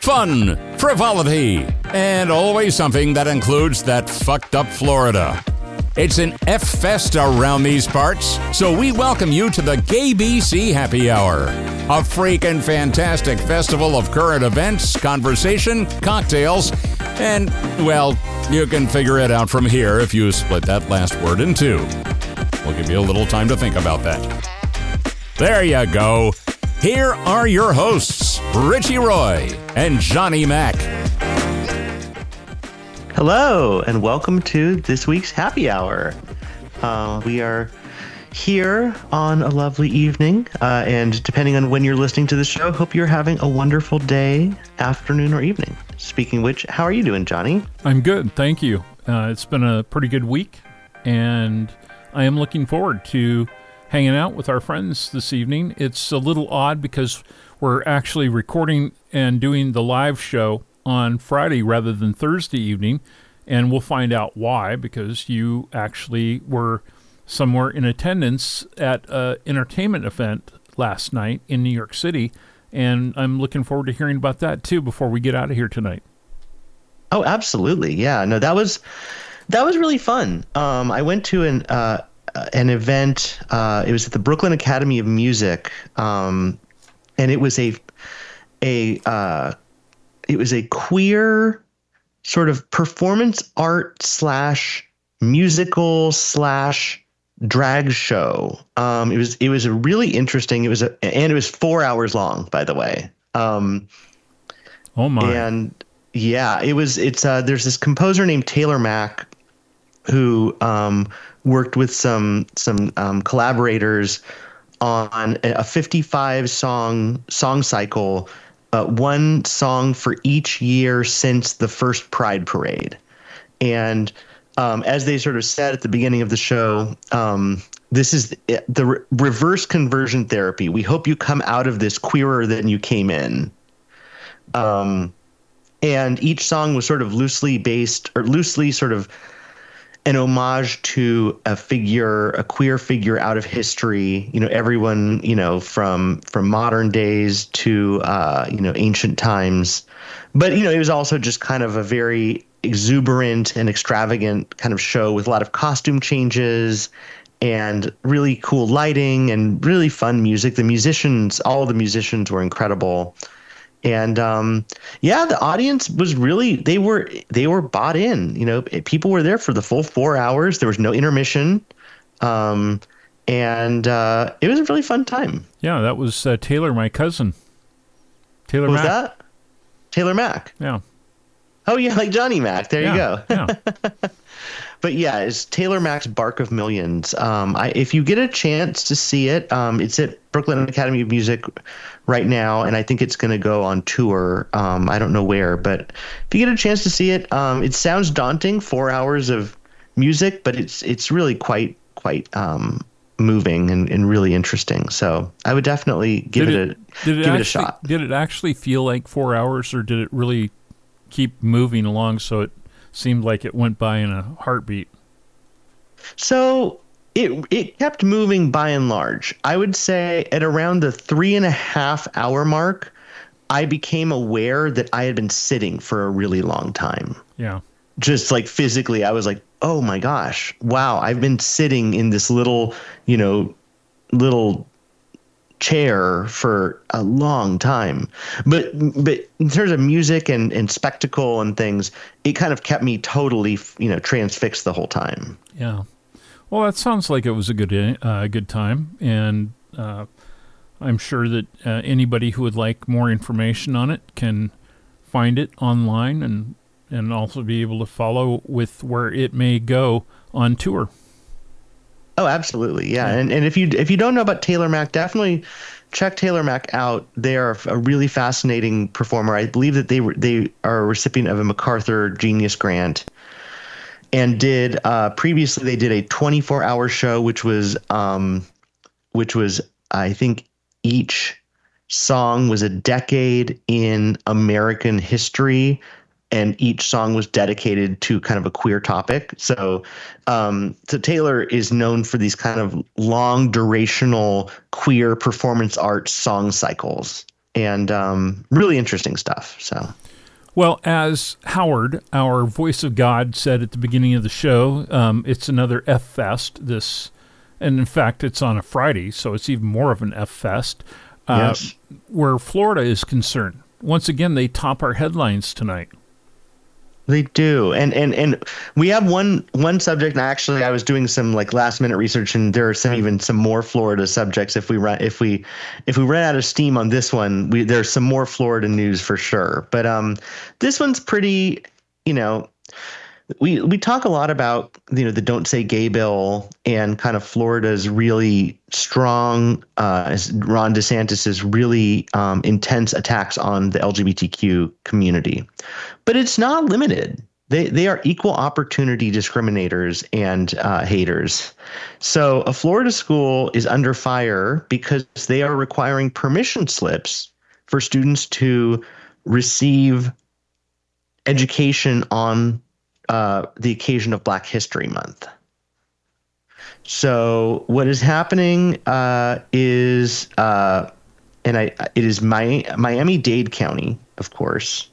Fun, frivolity, and always something that includes that fucked up Florida. It's an F fest around these parts, so we welcome you to the Gay BC Happy Hour, a freaking fantastic festival of current events, conversation, cocktails, and, well, you can figure it out from here if you split that last word in two. We'll give you a little time to think about that. There you go. Here are your hosts, Richie Roy and Johnny Mac. Hello, and welcome to this week's happy hour. Uh, we are here on a lovely evening, uh, and depending on when you're listening to the show, hope you're having a wonderful day, afternoon, or evening. Speaking which, how are you doing, Johnny? I'm good, thank you. Uh, it's been a pretty good week, and I am looking forward to hanging out with our friends this evening. It's a little odd because we're actually recording and doing the live show on Friday rather than Thursday evening, and we'll find out why because you actually were somewhere in attendance at an entertainment event last night in New York City, and I'm looking forward to hearing about that too before we get out of here tonight. Oh, absolutely. Yeah. No, that was that was really fun. Um, I went to an uh, an event. Uh, it was at the Brooklyn Academy of Music, um, and it was a a uh, it was a queer sort of performance art slash musical slash drag show. Um, it was it was a really interesting. It was a and it was four hours long, by the way. Um, oh my! And yeah, it was. It's uh, there's this composer named Taylor Mac who um, worked with some some um, collaborators on a 55 song song cycle uh, one song for each year since the first Pride Parade. And um, as they sort of said at the beginning of the show, um, this is the, re- reverse conversion therapy. We hope you come out of this queerer than you came in. Um, and each song was sort of loosely based or loosely sort of an homage to a figure, a queer figure out of history. You know, everyone, you know, from from modern days to uh, you know ancient times. But you know, it was also just kind of a very exuberant and extravagant kind of show with a lot of costume changes and really cool lighting and really fun music. The musicians, all the musicians were incredible and um, yeah, the audience was really they were they were bought in. You know, people were there for the full four hours. There was no intermission, um, and uh, it was a really fun time. Yeah, that was uh, Taylor, my cousin. Taylor what Mac. was that? Taylor Mac. Yeah. Oh yeah, like Johnny Mac. There yeah, you go. yeah. but yeah, it's Taylor Mac's Bark of Millions. Um, I, if you get a chance to see it, um, it's at Brooklyn Academy of Music right now, and I think it's going to go on tour. Um, I don't know where, but if you get a chance to see it, um, it sounds daunting, four hours of music, but it's it's really quite quite um, moving and, and really interesting. So I would definitely give did it, it, a did it give actually, it a shot. Did it actually feel like four hours, or did it really keep moving along so it seemed like it went by in a heartbeat? So it it kept moving by and large. I would say at around the three and a half hour mark, I became aware that I had been sitting for a really long time. Yeah. Just like physically, I was like, oh my gosh, wow, I've been sitting in this little, you know, little chair for a long time. But but in terms of music and, and spectacle and things, it kind of kept me totally, you know, transfixed the whole time. Yeah. Well, that sounds like it was a good uh, good time, and uh, I'm sure that uh, anybody who would like more information on it can find it online and and also be able to follow with where it may go on tour. Oh, absolutely, yeah. And and if you if you don't know about Taylor Mac, definitely check Taylor Mac out. They are a really fascinating performer. I believe that they were they are a recipient of a MacArthur Genius Grant and did uh, previously they did a 24 hour show which was um, which was i think each song was a decade in american history and each song was dedicated to kind of a queer topic so um, so taylor is known for these kind of long durational queer performance art song cycles and um, really interesting stuff. So. Well, as Howard, our voice of God, said at the beginning of the show, um, it's another F Fest. This, and in fact, it's on a Friday, so it's even more of an F Fest. Uh, yes. Where Florida is concerned, once again, they top our headlines tonight. They do, and and and we have one one subject. And actually, I was doing some like last minute research, and there are some even some more Florida subjects. If we run if we if we run out of steam on this one, we there's some more Florida news for sure. But um, this one's pretty, you know, we we talk a lot about you know the don't say gay bill and kind of Florida's really strong uh, Ron DeSantis's really um, intense attacks on the LGBTQ community, but it's not limited. They they are equal opportunity discriminators and uh, haters. So a Florida school is under fire because they are requiring permission slips for students to receive education on uh, the occasion of Black History Month. So what is happening uh, is, uh, and I, it is my Miami Dade County, of course,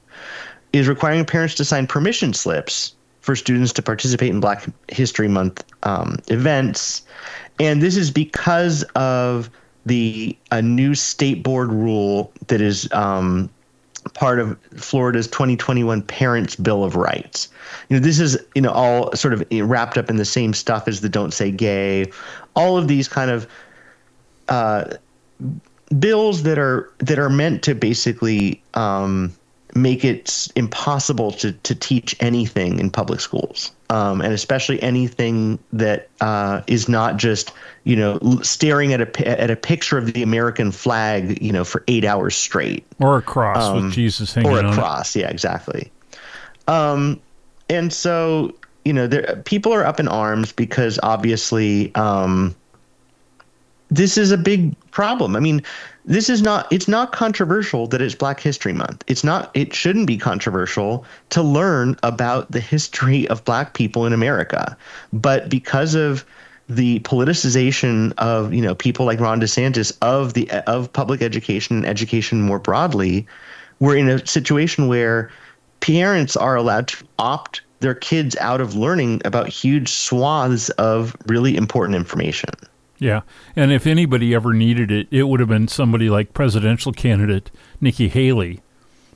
is requiring parents to sign permission slips for students to participate in Black History Month um, events, and this is because of the a new state board rule that is um, part of Florida's 2021 Parents Bill of Rights. You know, this is you know all sort of wrapped up in the same stuff as the Don't Say Gay, all of these kind of uh, bills that are that are meant to basically um, make it impossible to to teach anything in public schools, um, and especially anything that uh, is not just you know staring at a at a picture of the American flag, you know, for eight hours straight, or a cross um, with Jesus hanging or a cross. Yeah, exactly. Um, and so you know, there people are up in arms because obviously um, this is a big problem. I mean this is not it's not controversial that it's black history month. It's not it shouldn't be controversial to learn about the history of black people in america. But because of the politicization of you know people like ron desantis of the of public education and education more broadly we're in a situation where parents are allowed to opt their kids out of learning about huge swaths of really important information yeah. And if anybody ever needed it, it would have been somebody like presidential candidate Nikki Haley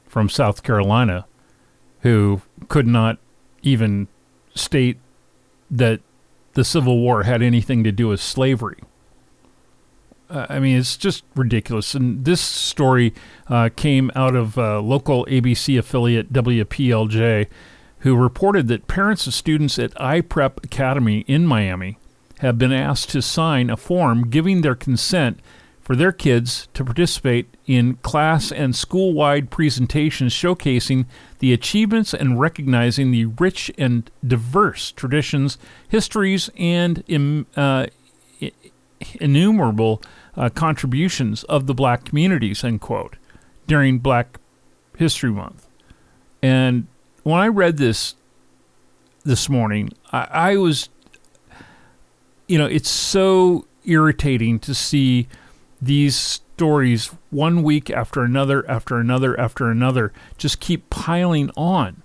from South Carolina, who could not even state that the Civil War had anything to do with slavery. Uh, I mean, it's just ridiculous. And this story uh, came out of uh, local ABC affiliate WPLG, who reported that parents of students at iPrep Academy in Miami have been asked to sign a form giving their consent for their kids to participate in class and school wide presentations showcasing the achievements and recognizing the rich and diverse traditions, histories, and Im, uh, innumerable uh, contributions of the black communities, end quote, during Black History Month. And when I read this this morning, I, I was you know, it's so irritating to see these stories one week after another, after another, after another, just keep piling on.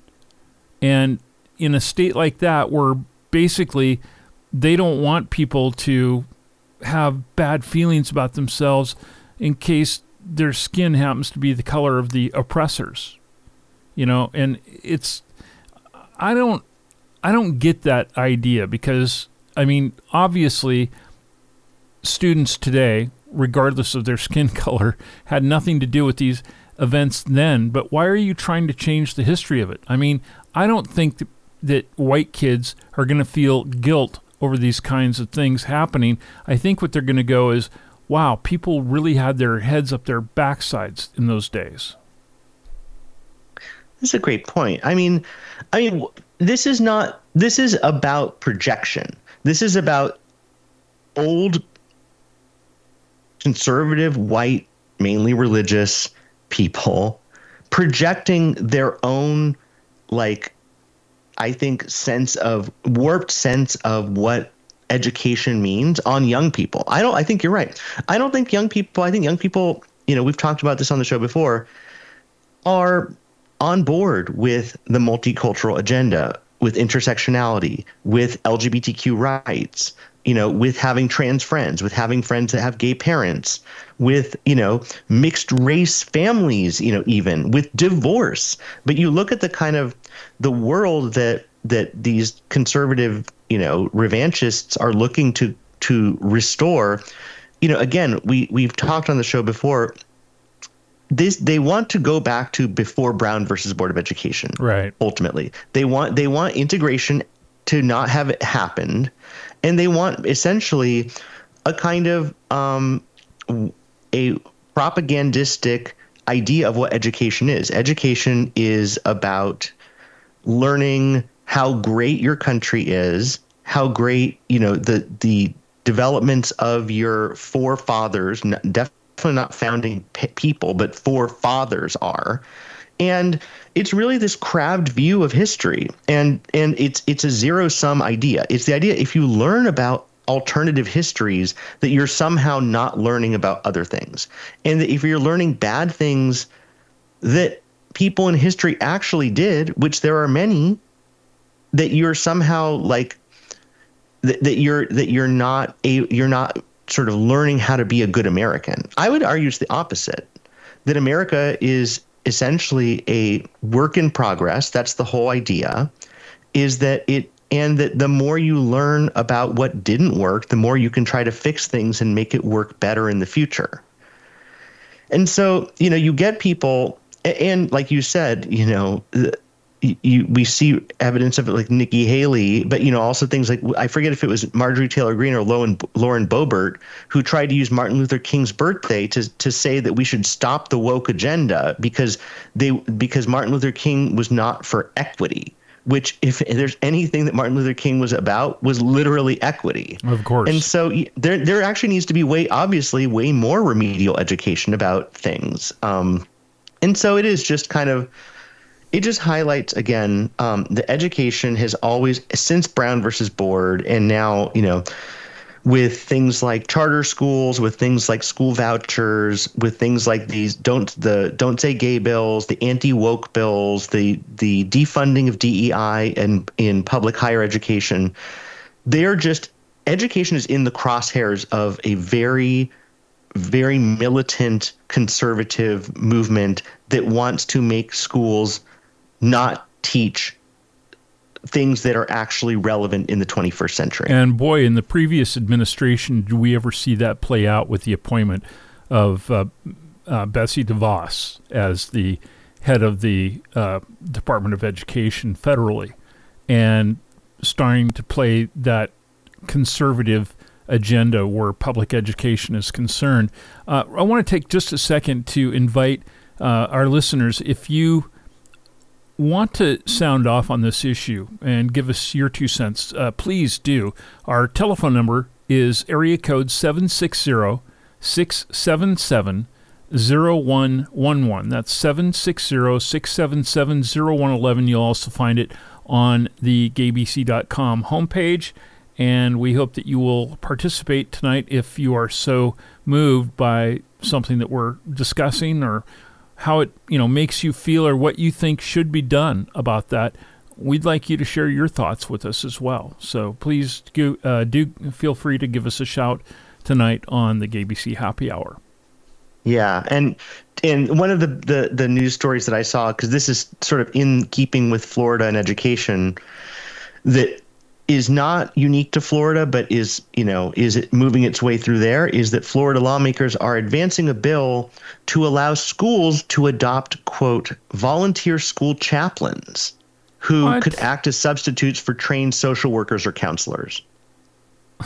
And in a state like that, where basically they don't want people to have bad feelings about themselves in case their skin happens to be the color of the oppressors you know and it's i don't i don't get that idea because I mean, obviously, students today, regardless of their skin color, had nothing to do with these events then. But why are you trying to change the history of it? I mean, I don't think that, that white kids are going to feel guilt over these kinds of things happening. I think what they're going to go is, wow, people really had their heads up their backsides in those days. That's a great point. I mean, I mean, this is not. This is about projection. This is about old conservative, white, mainly religious people projecting their own, like, I think, sense of warped sense of what education means on young people. I don't, I think you're right. I don't think young people, I think young people you know, we've talked about this on the show before, are on board with the multicultural agenda, with intersectionality, with LGBTQ rights, you know, with having trans friends, with having friends that have gay parents, with, you know, mixed race families, you know, even with divorce. But you look at the kind of the world that that these conservative, you know, revanchists are looking to to restore. You know, again, we we've talked on the show before this they want to go back to before Brown versus Board of Education. Right. Ultimately, they want they want integration to not have it happened, and they want essentially a kind of um, a propagandistic idea of what education is. Education is about learning how great your country is, how great you know the the developments of your forefathers, definitely not founding people, but forefathers are. And it's really this crabbed view of history, and and it's it's a zero sum idea. It's the idea if you learn about alternative histories that you're somehow not learning about other things, and that if you're learning bad things that people in history actually did, which there are many, that you're somehow like that, that you're that you're not a you're not sort of learning how to be a good American. I would argue it's the opposite. That America is essentially a work in progress. That's the whole idea. Is that it and that the more you learn about what didn't work, the more you can try to fix things and make it work better in the future. And so, you know, you get people and like you said, you know, you, we see evidence of it like Nikki Haley, but you know also things like I forget if it was Marjorie Taylor Greene or Lauren, Lauren Boebert who tried to use Martin Luther King's birthday to to say that we should stop the woke agenda because they because Martin Luther King was not for equity. Which, if there's anything that Martin Luther King was about, was literally equity. Of course. And so there, there actually needs to be way, obviously, way more remedial education about things. Um, and so it is just kind of it just highlights again um, the education has always since Brown versus Board, and now you know with things like charter schools, with things like school vouchers, with things like these don't the don't say gay bills, the anti woke bills, the the defunding of DEI and in public higher education, they are just education is in the crosshairs of a very very militant conservative movement that wants to make schools not teach things that are actually relevant in the 21st century. And boy, in the previous administration, do we ever see that play out with the appointment of uh, uh, Betsy DeVos as the head of the uh, Department of Education federally and starting to play that conservative agenda where public education is concerned. Uh, I want to take just a second to invite uh, our listeners, if you want to sound off on this issue and give us your two cents, uh, please do. Our telephone number is area code 760 677 0111. That's 760 677 0111. You'll also find it on the gaybc.com homepage. And we hope that you will participate tonight if you are so moved by something that we're discussing or how it you know makes you feel or what you think should be done about that we'd like you to share your thoughts with us as well so please do, uh, do feel free to give us a shout tonight on the GBC Happy Hour. Yeah, and and one of the the, the news stories that I saw because this is sort of in keeping with Florida and education that is not unique to Florida, but is you know is it moving its way through there? Is that Florida lawmakers are advancing a bill to allow schools to adopt quote volunteer school chaplains who what? could act as substitutes for trained social workers or counselors.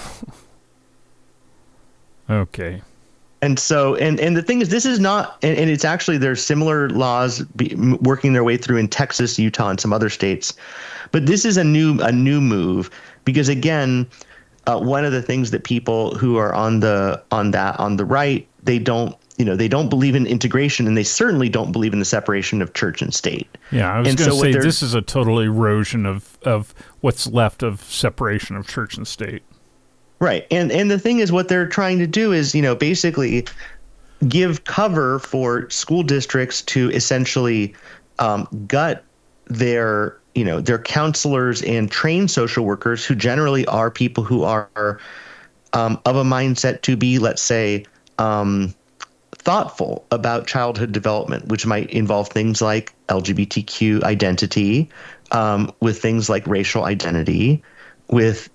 okay. And so, and and the thing is, this is not, and, and it's actually there's similar laws be, working their way through in Texas, Utah, and some other states but this is a new a new move because again, uh, one of the things that people who are on the on that on the right they don't you know they don't believe in integration and they certainly don't believe in the separation of church and state. Yeah, I was going to so say this is a total erosion of of what's left of separation of church and state. Right. And and the thing is what they're trying to do is, you know, basically give cover for school districts to essentially um, gut their you know they're counselors and trained social workers who generally are people who are um, of a mindset to be let's say um, thoughtful about childhood development which might involve things like lgbtq identity um, with things like racial identity with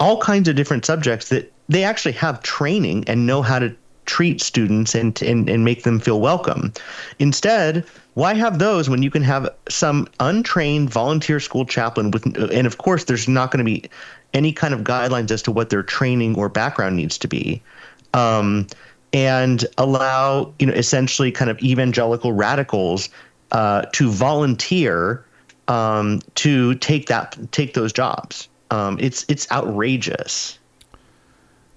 all kinds of different subjects that they actually have training and know how to treat students and, and, and make them feel welcome. Instead, why have those when you can have some untrained volunteer school chaplain with and of course there's not going to be any kind of guidelines as to what their training or background needs to be um, and allow you know essentially kind of evangelical radicals uh, to volunteer um, to take that take those jobs. Um, it's it's outrageous.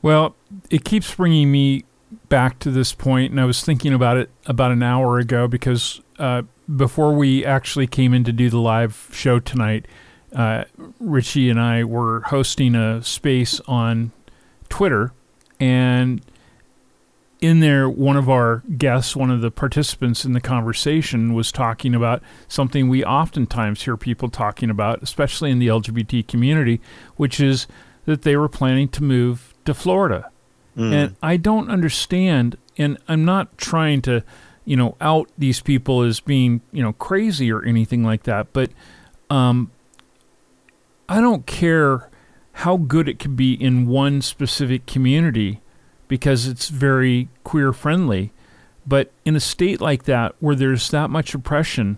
Well it keeps bringing me back to this point, and I was thinking about it about an hour ago because uh, before we actually came in to do the live show tonight, uh, Richie and I were hosting a space on Twitter, and in there, one of our guests, one of the participants in the conversation, was talking about something we oftentimes hear people talking about, especially in the LGBT community, which is that they were planning to move to Florida. Mm. And I don't understand, and I'm not trying to, you know, out these people as being, you know, crazy or anything like that, but um, I don't care how good it could be in one specific community because it's very queer friendly. But in a state like that where there's that much oppression,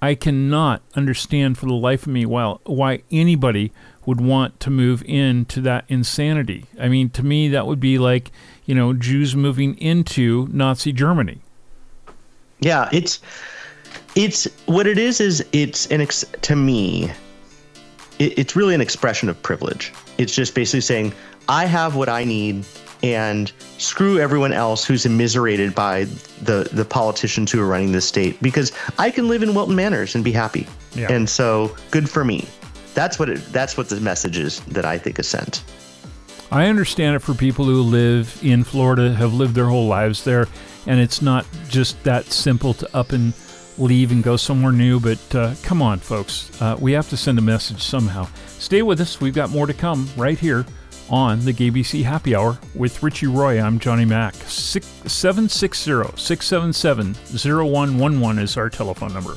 I cannot understand for the life of me well why anybody would want to move into that insanity. I mean, to me, that would be like, you know, Jews moving into Nazi Germany. Yeah, it's it's what it is is it's an ex- to me it, it's really an expression of privilege. It's just basically saying I have what I need and screw everyone else who's immiserated by the the politicians who are running this state because I can live in Wilton Manors and be happy. Yeah. And so good for me. That's what it. That's what the message is that I think is sent. I understand it for people who live in Florida, have lived their whole lives there, and it's not just that simple to up and leave and go somewhere new. But uh, come on, folks, uh, we have to send a message somehow. Stay with us. We've got more to come right here on the GBC Happy Hour with Richie Roy. I'm Johnny Mac. 760 677 0111 is our telephone number.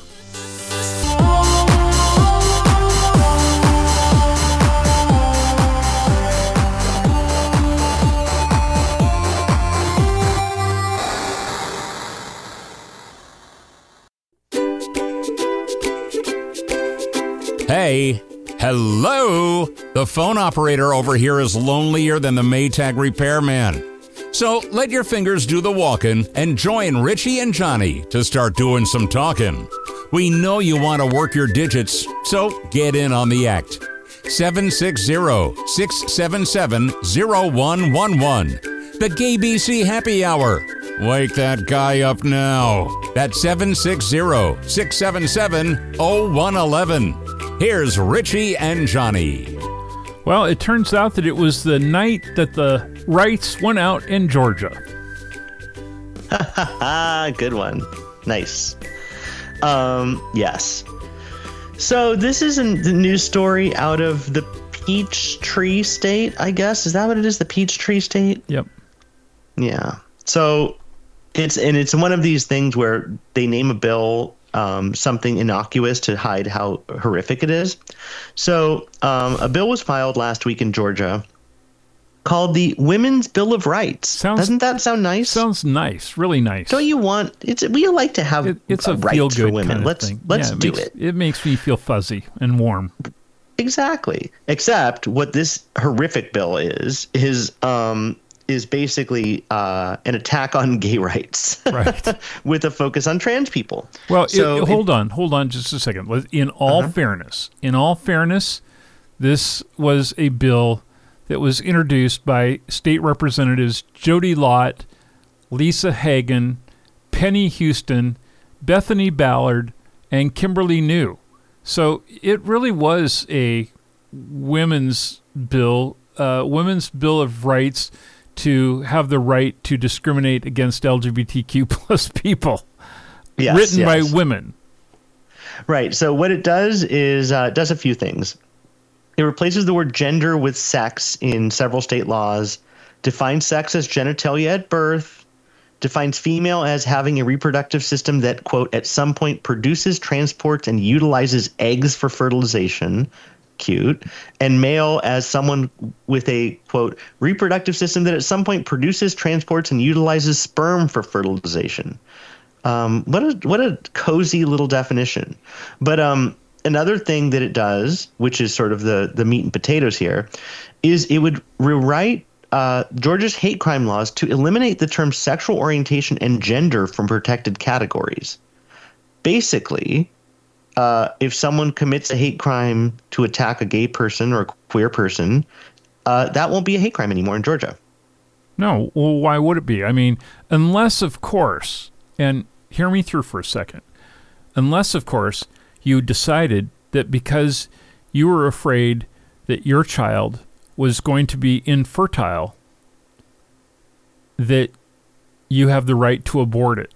Hello! The phone operator over here is lonelier than the Maytag repairman. So let your fingers do the walking and join Richie and Johnny to start doing some talking. We know you want to work your digits, so get in on the act. 760 677 0111. The GBC Happy Hour. Wake that guy up now. That's 760 677 0111. Here's Richie and Johnny. Well, it turns out that it was the night that the Wrights went out in Georgia. Good one. Nice. Um, yes. So this is a news story out of the Peach Tree State, I guess. Is that what it is? The Peach Tree State? Yep. Yeah. So it's and it's one of these things where they name a bill um, something innocuous to hide how horrific it is. So, um, a bill was filed last week in Georgia called the Women's Bill of Rights. Sounds, Doesn't that sound nice? Sounds nice, really nice. Don't you want? It's we like to have it, it's a, a rights for women. Kind of let's thing. let's yeah, it do makes, it. It makes me feel fuzzy and warm. Exactly. Except what this horrific bill is is um, is basically uh, an attack on gay rights, right? with a focus on trans people. Well, so it, hold it, on, hold on, just a second. In all uh-huh. fairness, in all fairness, this was a bill that was introduced by state representatives Jodi Lott, Leesa Hagan, Penny Houston, Bethany Ballard, and Kimberly New. So it really was a women's bill, uh, women's bill of rights to have the right to discriminate against LGBTQ plus people, Yes, written by women. Right. So what it does is uh, it does a few things. It replaces the word gender with sex in several state laws, defines sex as genitalia at birth, defines female as having a reproductive system that quote at some point produces, transports, and utilizes eggs for fertilization. Cute. And male as someone with a quote reproductive system that at some point produces, transports, and utilizes sperm for fertilization. Um, what a what a cozy little definition. But um, another thing that it does, which is sort of the the meat and potatoes here, is it would rewrite uh, Georgia's hate crime laws to eliminate the terms sexual orientation and gender from protected categories. Basically, uh, if someone commits a hate crime to attack a gay person or a queer person, uh, that won't be a hate crime anymore in Georgia. No, well, why would it be? I mean, unless, of course, and hear me through for a second, unless, of course, you decided that because you were afraid that your child was going to be infertile, that you have the right to abort it.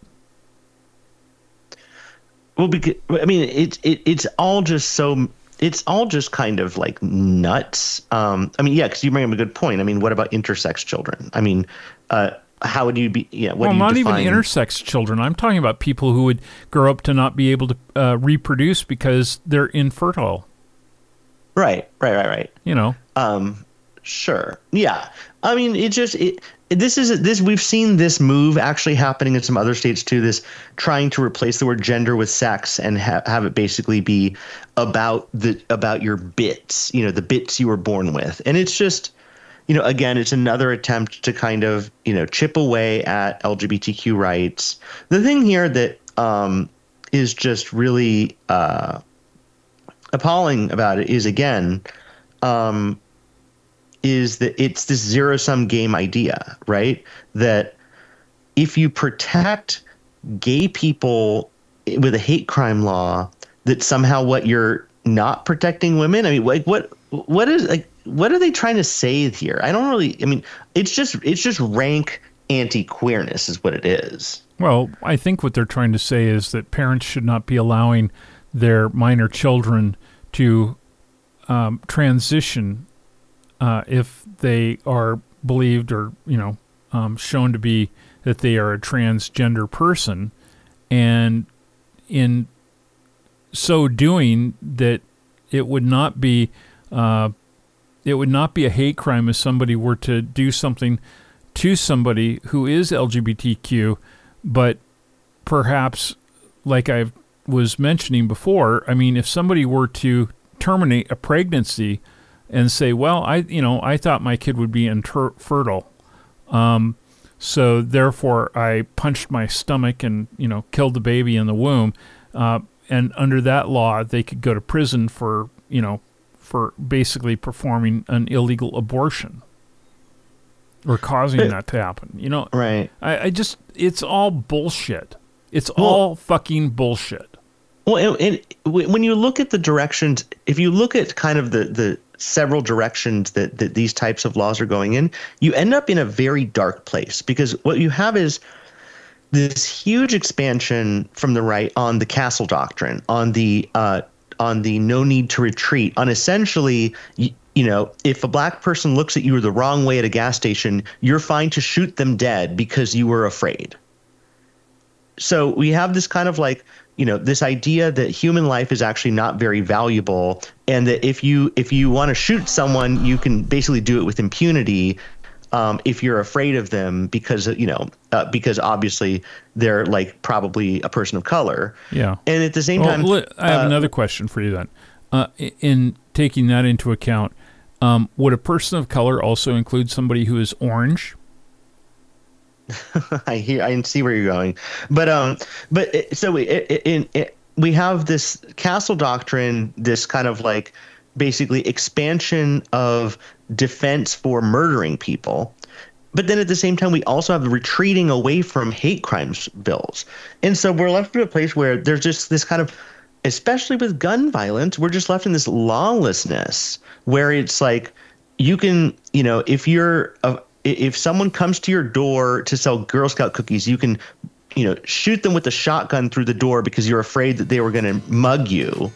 Well, because I mean, it's it, it's all just so it's all just kind of like nuts. Um, I mean, yeah, because you bring up a good point. I mean, what about intersex children? I mean, uh, how would you be? Yeah, what well, do you not define? even intersex children. I'm talking about people who would grow up to not be able to uh, reproduce because they're infertile. Right, right, right, right. You know, Um, sure. Yeah. I mean, it just it. This is this we've seen this move actually happening in some other states too. This trying to replace the word gender with sex and ha- have it basically be about the about your bits, you know, the bits you were born with, and it's just, you know, again, it's another attempt to kind of you know chip away at LGBTQ rights. The thing here that um, is just really uh, appalling about it is again. Um, is that it's this zero sum game idea, right? That if you protect gay people with a hate crime law, that somehow what you're not protecting women. I mean, like what what is like what are they trying to say here? I don't really. I mean, it's just it's just rank anti queerness is what it is. Well, I think what they're trying to say is that parents should not be allowing their minor children to um, transition uh, if they are believed or you know um, shown to be that they are a transgender person, and in so doing, that it would not be uh, it would not be a hate crime if somebody were to do something to somebody who is LGBTQ, but perhaps, like I was mentioning before, I mean, if somebody were to terminate a pregnancy and say, "Well, I, you know, I thought my kid would be infertile, um, so therefore I punched my stomach and you know killed the baby in the womb," uh, and under that law, they could go to prison for you know for basically performing an illegal abortion or causing that to happen. You know, Right. I, I just it's all bullshit. It's all fucking bullshit. Well, and, and when you look at the directions, if you look at kind of the the several directions that that these types of laws are going in, you end up in a very dark place because what you have is this huge expansion from the right on the castle doctrine, on the uh, on the no need to retreat, on essentially. You, you know, if a black person looks at you the wrong way at a gas station, you're fine to shoot them dead because you were afraid so we have this kind of like you know this idea that human life is actually not very valuable and that if you if you want to shoot someone you can basically do it with impunity um, if you're afraid of them because you know uh, because obviously they're like probably a person of color Yeah. and at the same Well, time li- I have uh, another question for you then. Uh, in taking that into account, um, would a person of color also include somebody who is orange? I hear, I see where you're going, but um, but it, so we in we have this castle doctrine, this kind of like basically expansion of defense for murdering people, but then at the same time we also have retreating away from hate crimes bills, and so we're left in a place where there's just this kind of especially with gun violence, we're just left in this lawlessness where it's like you can, you know, if you're a, if someone comes to your door to sell Girl Scout cookies, you can, you know, shoot them with a shotgun through the door because you're afraid that they were going to mug you.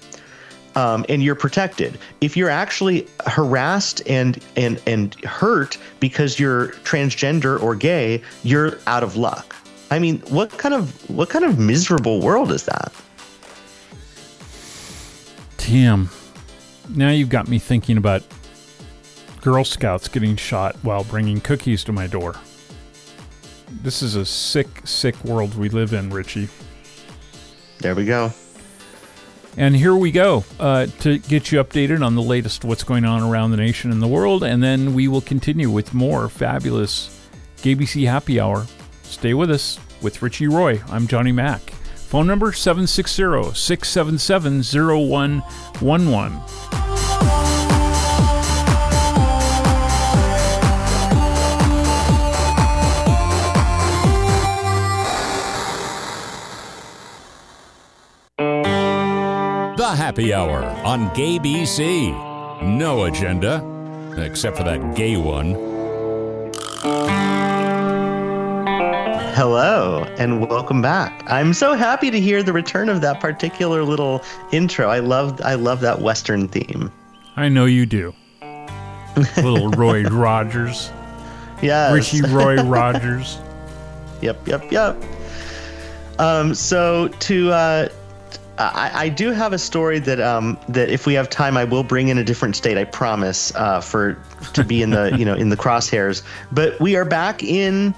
Um, and you're protected. If you're actually harassed and and and hurt because you're transgender or gay, you're out of luck. I mean, what kind of what kind of miserable world is that? Damn. Now you've got me thinking about Girl Scouts getting shot while bringing cookies to my door. This is a sick, sick world we live in, Richie. There we go. And here we go uh, to get you updated on the latest what's going on around the nation and the world. And then we will continue with more fabulous GBC Happy Hour. Stay with us with Richie Roy. I'm Johnny Mac. Phone number 760 677 0111. Happy Hour on Gay BC. No agenda, except for that gay one. Hello and welcome back. I'm so happy to hear the return of that particular little intro. I love I love that western theme. I know you do. Little Roy Rogers. Yeah. Richie Roy Rogers. Yep, yep, yep. Um, so to uh, I, I do have a story that um, that if we have time, I will bring in a different state. I promise uh, for to be in the you know in the crosshairs. But we are back in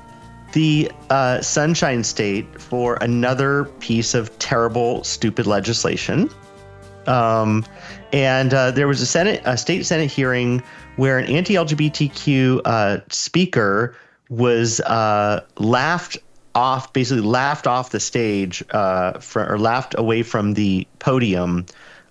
the uh, Sunshine State for another piece of terrible, stupid legislation. Um, and uh, there was a Senate, a state Senate hearing where an anti-LGBTQ uh, speaker was uh, laughed off, basically laughed off the stage, uh, for, or laughed away from the podium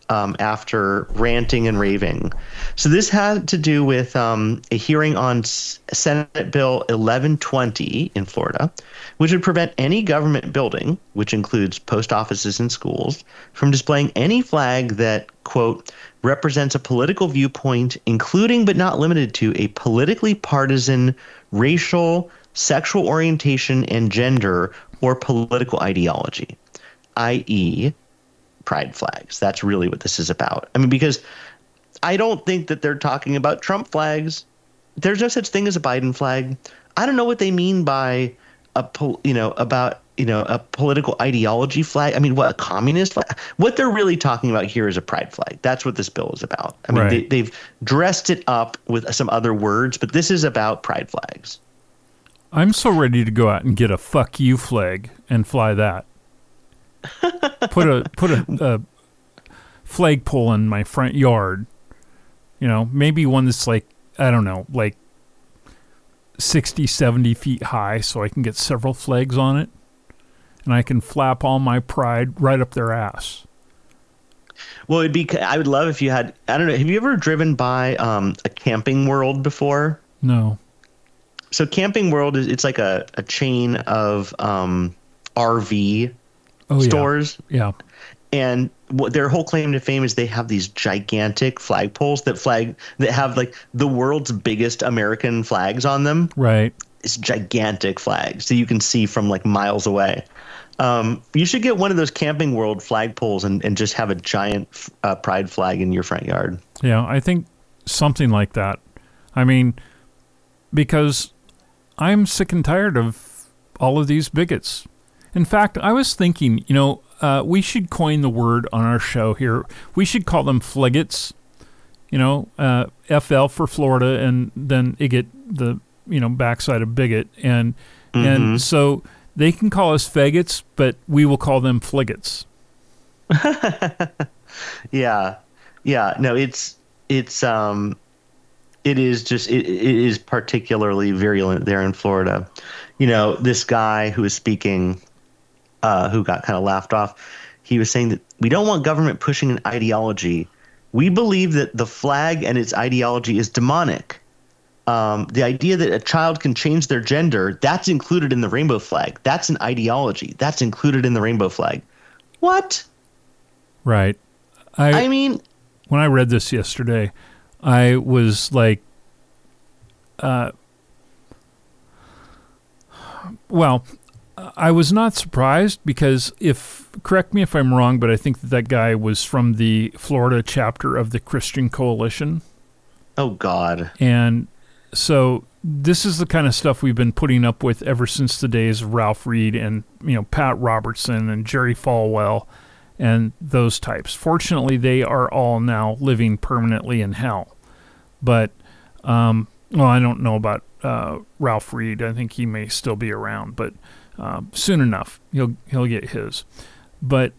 um, after ranting and raving. So this had to do with um, a hearing on S- Senate Bill 1120 in Florida, which would prevent any government building, which includes post offices and schools, from displaying any flag that, quote, represents a political viewpoint, including but not limited to a politically partisan, racial, sexual orientation, and gender or political ideology, i.e., pride flags. That's really what this is about. I mean, because I don't think that they're talking about Trump flags. There's no such thing as a Biden flag. I don't know what they mean by a pol- you know about you know a political ideology flag. I mean, what a communist flag? What they're really talking about here is a pride flag. That's what this bill is about. I mean, Right. they, they've dressed it up with some other words, but this is about pride flags. I'm so ready to go out and get a fuck you flag and fly that. put a put a, a flagpole in my front yard. You know, maybe one that's like I don't know, like 60, 70 feet high so I can get several flags on it. And I can flap all my pride right up their ass. Well, it'd be. I would love if you had. I don't know. Have you ever driven by um, a camping world before? No. So Camping World is it's like a, a chain of um, RV Oh stores, yeah. and what their whole claim to fame is they have these gigantic flagpoles that flag that have like the world's biggest American flags on them. Right. It's gigantic flags, that you can see from like miles away. Um, you should get one of those Camping World flagpoles and, and just have a giant uh, pride flag in your front yard. Yeah, I think something like that. I mean, because I'm sick and tired of all of these bigots. In fact, I was thinking, you know, uh, we should coin the word on our show here. We should call them fliggets. You know, uh, FL for Florida, and then IGIT, the you know backside of bigot, and and so they can call us faggots, but we will call them fliggets. Yeah, yeah. No, it's it's um, it is just it, it is particularly virulent there in Florida. You know, this guy who was speaking, uh, who got kind of laughed off. He was saying that we don't want government pushing an ideology. We believe that the flag and its ideology is demonic. Um, the idea that a child can change their gender that's included in the rainbow flag. That's an ideology. That's included in the rainbow flag. What? Right. I mean, when I read this yesterday, I was like, uh, well, I was not surprised because if correct me if I'm wrong, but I think that that guy was from the Florida chapter of the Christian Coalition. Oh God. And so this is the kind of stuff we've been putting up with ever since the days of Ralph Reed and you know Pat Robertson and Jerry Falwell and those types. Fortunately, they are all now living permanently in hell. But um, well, I don't know about uh, Ralph Reed. I think he may still be around, but um, soon enough he'll he'll get his. But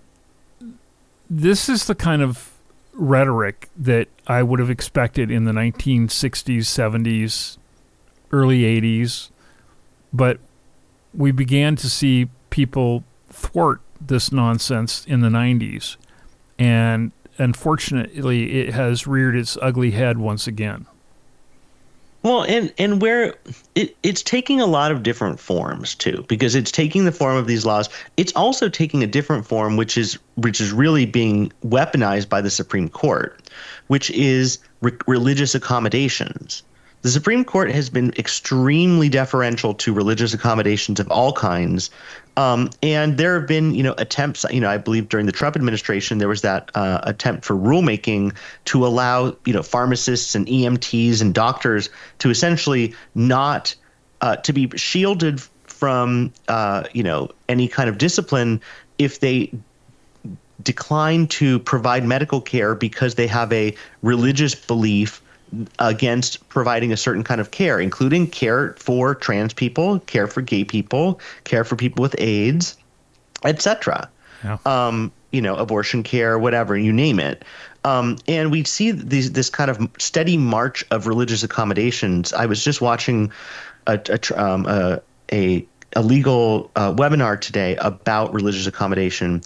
this is the kind of rhetoric that I would have expected in the 1960s, 70s, early 80s, but we began to see people thwart this nonsense in the 90s, and unfortunately, it has reared its ugly head once again. Well, and and where it, it's taking a lot of different forms too, because it's taking the form of these laws. It's also taking a different form, which is which is really being weaponized by the Supreme Court, which is re- religious accommodations. The Supreme Court has been extremely deferential to religious accommodations of all kinds. Um, and there have been, you know, attempts, you know, I believe during the Trump administration, there was that uh, attempt for rulemaking to allow, you know, pharmacists and EMTs and doctors to essentially not uh, to be shielded from, uh, you know, any kind of discipline if they decline to provide medical care because they have a religious belief against providing a certain kind of care, including care for trans people, care for gay people, care for people with AIDS, etc. Yeah. Um, you know, abortion care, whatever you name it. Um, and we see these this kind of steady march of religious accommodations. I was just watching a a, um, a, a, a legal uh, webinar today about religious accommodation,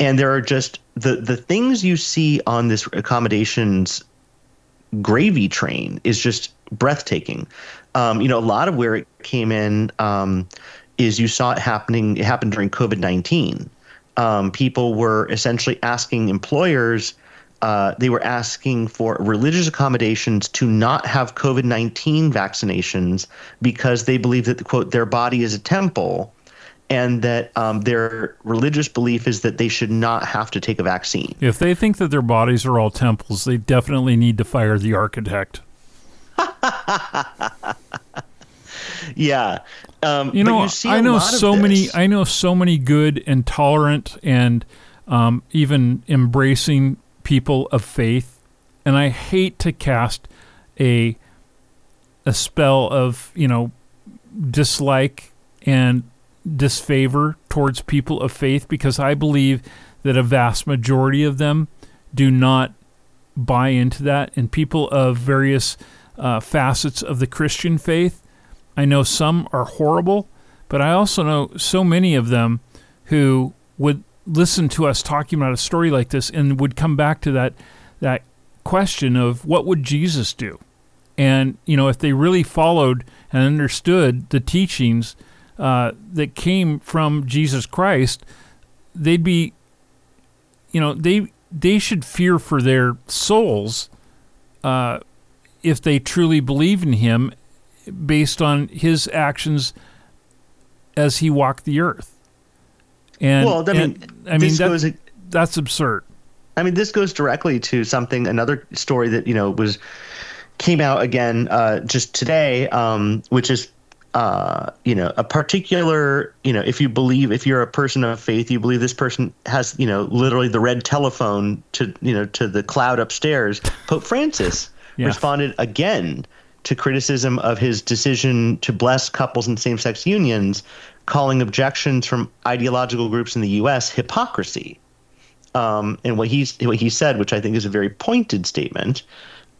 and there are just the the things you see on this accommodations gravy train is just breathtaking. Um, you know, a lot of where it came in um, is you saw it happening. It happened during COVID nineteen. Um, people were essentially asking employers. Uh, they were asking for religious accommodations to not have COVID 19 vaccinations because they believe that, the quote, their body is a temple and that um, their religious belief is that they should not have to take a vaccine. If they think that their bodies are all temples, they definitely need to fire the architect. yeah, um, you know, you I know so many. I know so many good and tolerant and um, even embracing people of faith, and I hate to cast a a spell of you know dislike and disfavor towards people of faith because I believe that a vast majority of them do not buy into that. And people of various uh, facets of the Christian faith, I know some are horrible, but I also know so many of them who would listen to us talking about a story like this and would come back to that that question of what would Jesus do? And you know, if they really followed and understood the teachings uh, that came from Jesus Christ, they'd be, you know, they they should fear for their souls uh, if they truly believe in Him, based on His actions as He walked the earth. And well, I mean, and, I mean that, goes, that's absurd. I mean, this goes directly to something another story that you know was came out again uh, just today, um, which is uh, you know, a particular, you know, if you believe, if you're a person of faith, you believe this person has, you know, literally the red telephone to, you know, to the cloud upstairs. Pope Francis yeah. responded again to criticism of his decision to bless couples in same sex unions, calling objections from ideological groups in the U.S. hypocrisy. Um, and what he's what he said, which I think is a very pointed statement,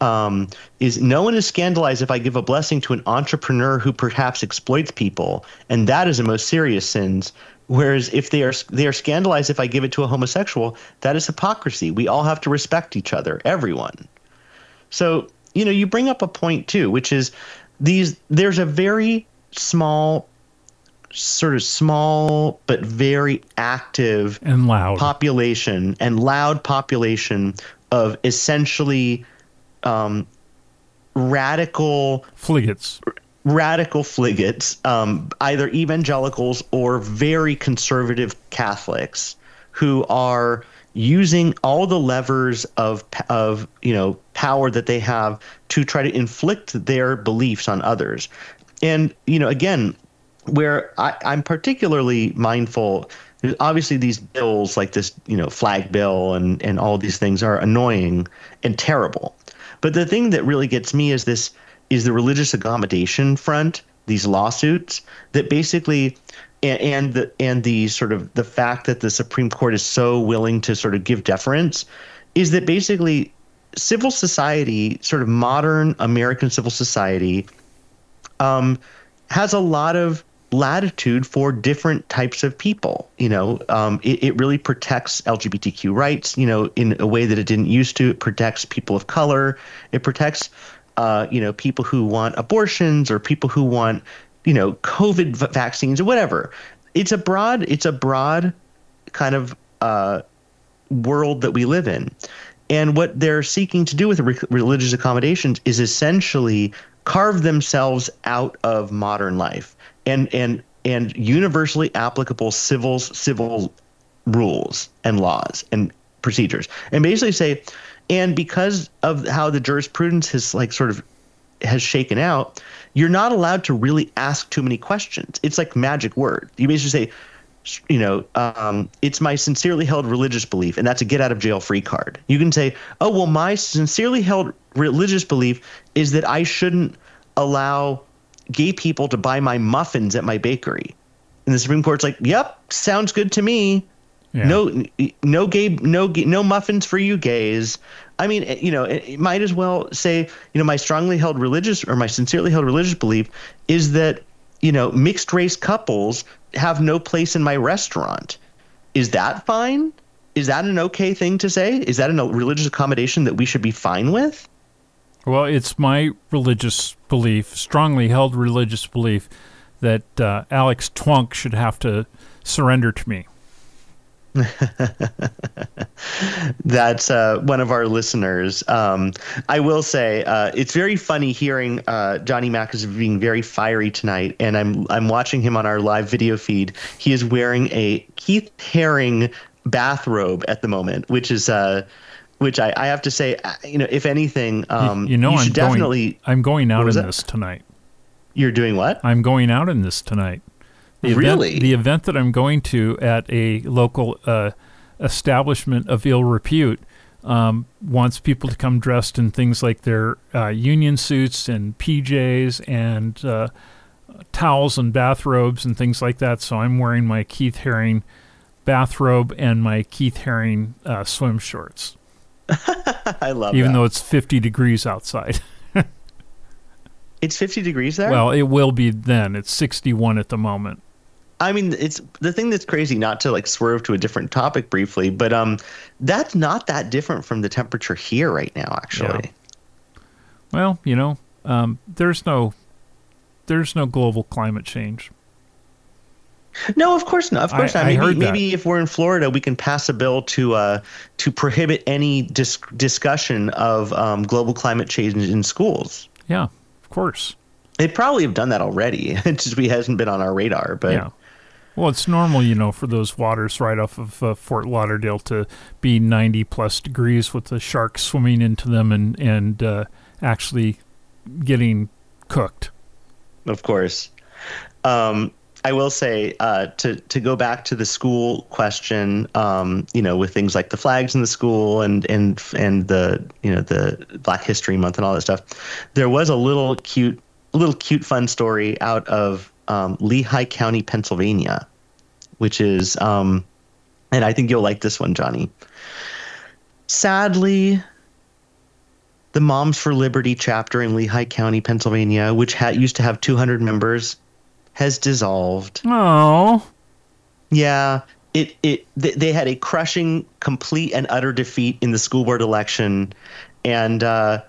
um, is no one is scandalized if I give a blessing to an entrepreneur who perhaps exploits people, and that is the most serious sins. Whereas if they are they are scandalized if I give it to a homosexual, that is hypocrisy. We all have to respect each other, everyone. So you know, you bring up a point too, which is these. There's a very small sort of small but very active and loud population and loud population of essentially um, radical fliggets. radical fliggets, um, either evangelicals or very conservative Catholics, who are using all the levers of of you know power that they have to try to inflict their beliefs on others. And you know, again, where I, I'm particularly mindful obviously these bills like this you know flag bill and and all these things are annoying and terrible but the thing that really gets me is this is the religious accommodation front these lawsuits that basically and, and the and the sort of the fact that the supreme court is so willing to sort of give deference is that basically civil society sort of modern american civil society um, has a lot of latitude for different types of people. You know, um, it, it really protects LGBTQ rights, you know, in a way that it didn't used to. It protects people of color. It protects, uh, you know, people who want abortions or people who want, you know, COVID v- vaccines or whatever. It's a broad, it's a broad kind of uh, world that we live in. And what they're seeking to do with re- religious accommodations is essentially carve themselves out of modern life and and and universally applicable civil civil rules and laws and procedures. And basically say and because of how the jurisprudence has like sort of has shaken out you're not allowed to really ask too many questions. It's like magic word you basically say you know, um, it's my sincerely held religious belief, and that's a get out of jail free card. You can say, oh, well, my sincerely held religious belief is that I shouldn't allow gay people to buy my muffins at my bakery. And the Supreme Court's like, "Yep, sounds good to me. Yeah. No, no gay, no, no muffins for you gays." I mean, you know, it might as well say, you know, my strongly held religious or my sincerely held religious belief is that, you know, mixed race couples have no place in my restaurant. Is that fine? Is that an okay thing to say? Is that a religious accommodation that we should be fine with? Well, it's my religious belief, strongly held religious belief, that uh, Alex Twunk should have to surrender to me. That's uh, one of our listeners. Um, I will say uh, it's very funny hearing uh, Johnny Mac is being very fiery tonight, and I'm I'm watching him on our live video feed. He is wearing a Keith Haring bathrobe at the moment, which is uh, which I, I have to say, uh, you know, if anything, um, you, you know, you I'm definitely. Going, I'm going out in this tonight. You're doing what? I'm going out in this tonight. The really? Event, the event that I'm going to at a local uh, establishment of ill repute um, wants people to come dressed in things like their uh, union suits and PJs and uh, towels and bathrobes and things like that. So I'm wearing my Keith Haring bathrobe and my Keith Haring uh, swim shorts. I love it. even that. though it's 50 degrees outside. it's 50 degrees there? Well, it will be then. It's 61 at the moment. I mean, it's the thing that's crazy. Not to like swerve to a different topic briefly, but um, that's not that different from the temperature here right now. Actually. Yeah. Well, you know, um, there's no, there's no global climate change. No, of course not. Of course I, not. Maybe, maybe if we're in Florida, we can pass a bill to uh, to prohibit any dis- discussion of um, global climate change in schools. Yeah, of course. They probably have done that already. it just we hasn't been on our radar. But yeah. Well, it's normal, you know, for those waters right off of uh, Fort Lauderdale to be 90 plus degrees with the sharks swimming into them and and uh, actually getting cooked. Of course. Um, I will say uh, to to go back to the school question, um, you know, with things like the flags in the school and and and the you know the Black History Month and all that stuff. There was a little cute, little cute fun story out of um, Lehigh County, Pennsylvania, which is, um, and I think you'll like this one, Johnny. Sadly, the Moms for Liberty chapter in Lehigh County, Pennsylvania, which had used to have 200 members, has dissolved. Oh. Yeah, it it they had a crushing, complete and utter defeat in the school board election, and uh,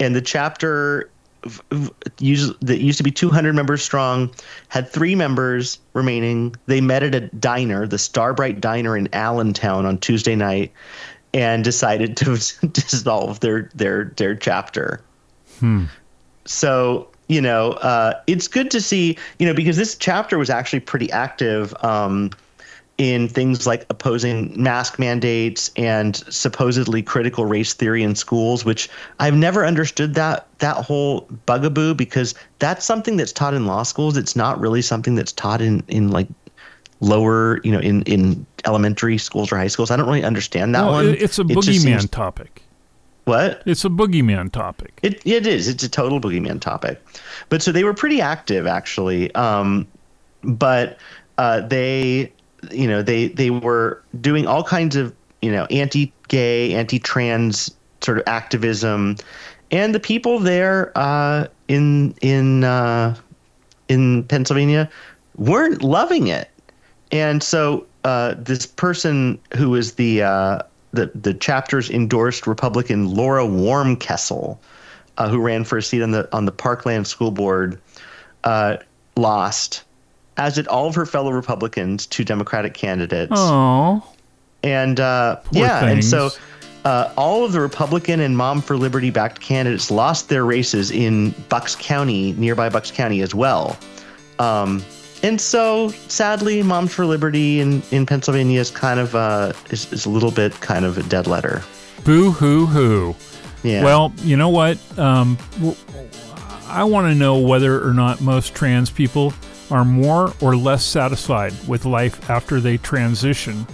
and the chapter used that used to be 200 members strong had three members remaining. They met at a diner, the Starbright Diner in Allentown, on Tuesday night, and decided to dissolve their their their chapter. Hmm. So you know, uh, it's good to see, you know, because this chapter was actually pretty active um, in things like opposing mask mandates and supposedly critical race theory in schools, which I've never understood that that whole bugaboo because that's something that's taught in law schools. It's not really something that's taught in in like lower, you know, in in elementary schools or high schools. I don't really understand that Well, one. it's a It boogeyman seems- topic. What? It's a boogeyman topic. It it is. It's a total boogeyman topic. But so they were pretty active actually. Um, but uh, they, you know, they they were doing all kinds of you know anti-gay, anti-trans sort of activism, and the people there uh, in in uh, in Pennsylvania weren't loving it. And so uh, this person who was the uh, the the chapter's endorsed Republican Laura Warmkessel, uh, who ran for a seat on the on the Parkland School Board, uh, lost, as did all of her fellow Republicans to Democratic candidates. Oh, And uh, yeah, and so uh, all of the Republican and Mom for Liberty backed candidates lost their races in Bucks County, nearby Bucks County as well. Um, and so sadly, Moms for Liberty in, in Pennsylvania is kind of uh, is, is a little bit kind of a dead letter. boo hoo hoo. Yeah. Well, you know what? Um, I want to know whether or not most trans people are more or less satisfied with life after they transition.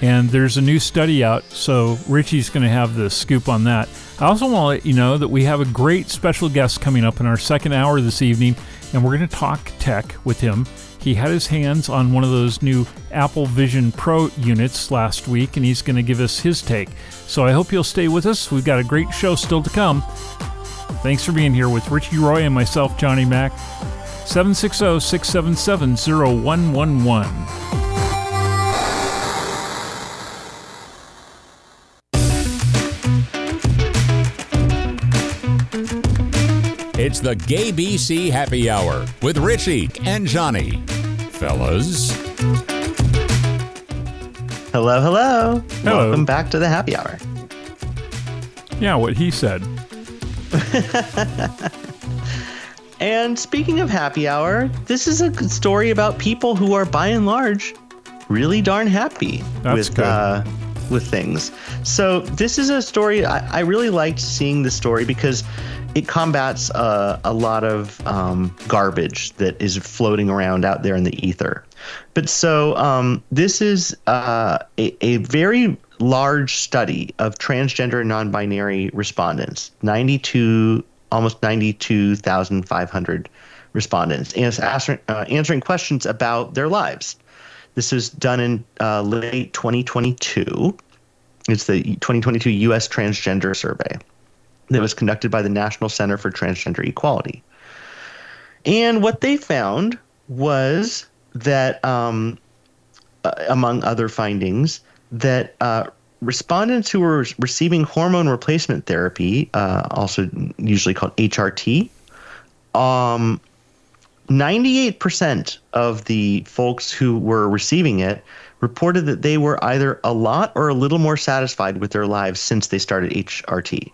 And there's a new study out, so Richie's going to have the scoop on that. I also want to let you know that we have a great special guest coming up in our second hour this evening, and we're going to talk tech with him. He had his hands on one of those new Apple Vision Pro units last week, and he's going to give us his take. So I hope you'll stay with us. We've got a great show still to come. Thanks for being here with Richie Roy and myself, Johnny Mac. 760 677 0111. It's the GAYBC Happy Hour with Richie and Johnny. Fellas, hello, hello, Hello. Welcome back to the happy hour. Yeah, what he said. And speaking of happy hour, this is a good story about people who are by and large really darn happy That's with good. uh, with things. So this is a story I, I really liked seeing the story because it combats uh, a lot of um, garbage that is floating around out there in the ether. But so um, this is uh, a, a very large study of transgender and non-binary respondents. 92 almost 92,500 respondents and it's answering, uh, answering questions about their lives. This was done in uh, late 2022. It's the 2022 U.S. Transgender Survey that was conducted by the National Center for Transgender Equality. And what they found was that, um, uh, among other findings, that uh, respondents who were receiving hormone replacement therapy, uh, also usually called HRT, um, 98% of the folks who were receiving it reported that they were either a lot or a little more satisfied with their lives since they started HRT.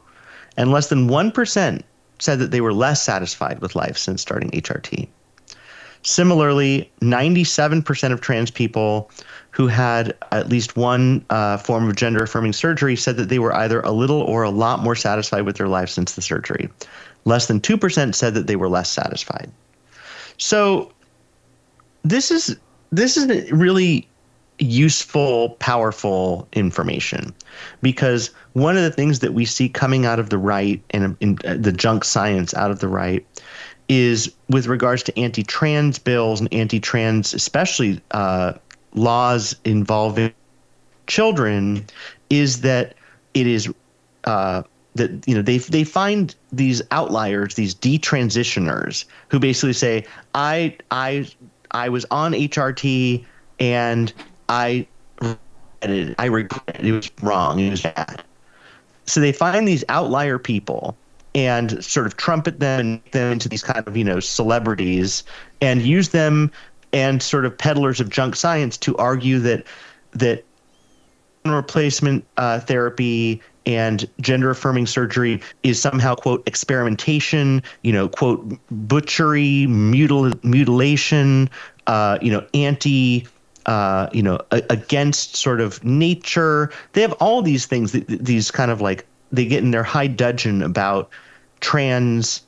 And less than 1% said that they were less satisfied with life since starting HRT. Similarly, 97% of trans people who had at least one uh, form of gender affirming surgery said that they were either a little or a lot more satisfied with their life since the surgery. Less than 2% said that they were less satisfied. So this is this is really useful, powerful information because one of the things that we see coming out of the right and in, uh, the junk science out of the right is with regards to anti-trans bills and anti-trans, especially uh, laws involving children, is that it is uh, that you know they they find these outliers, these detransitioners, who basically say, I I I was on HRT and I it. I regret it. It was wrong. It was bad. So they find these outlier people and sort of trumpet them and make them into these kind of you know celebrities and use them and sort of peddlers of junk science to argue that that replacement uh, therapy and gender affirming surgery is somehow quote experimentation you know quote butchery mutil- mutilation uh, you know anti uh, you know a- against sort of nature. They have all these things these kind of like they get in their high dudgeon about trans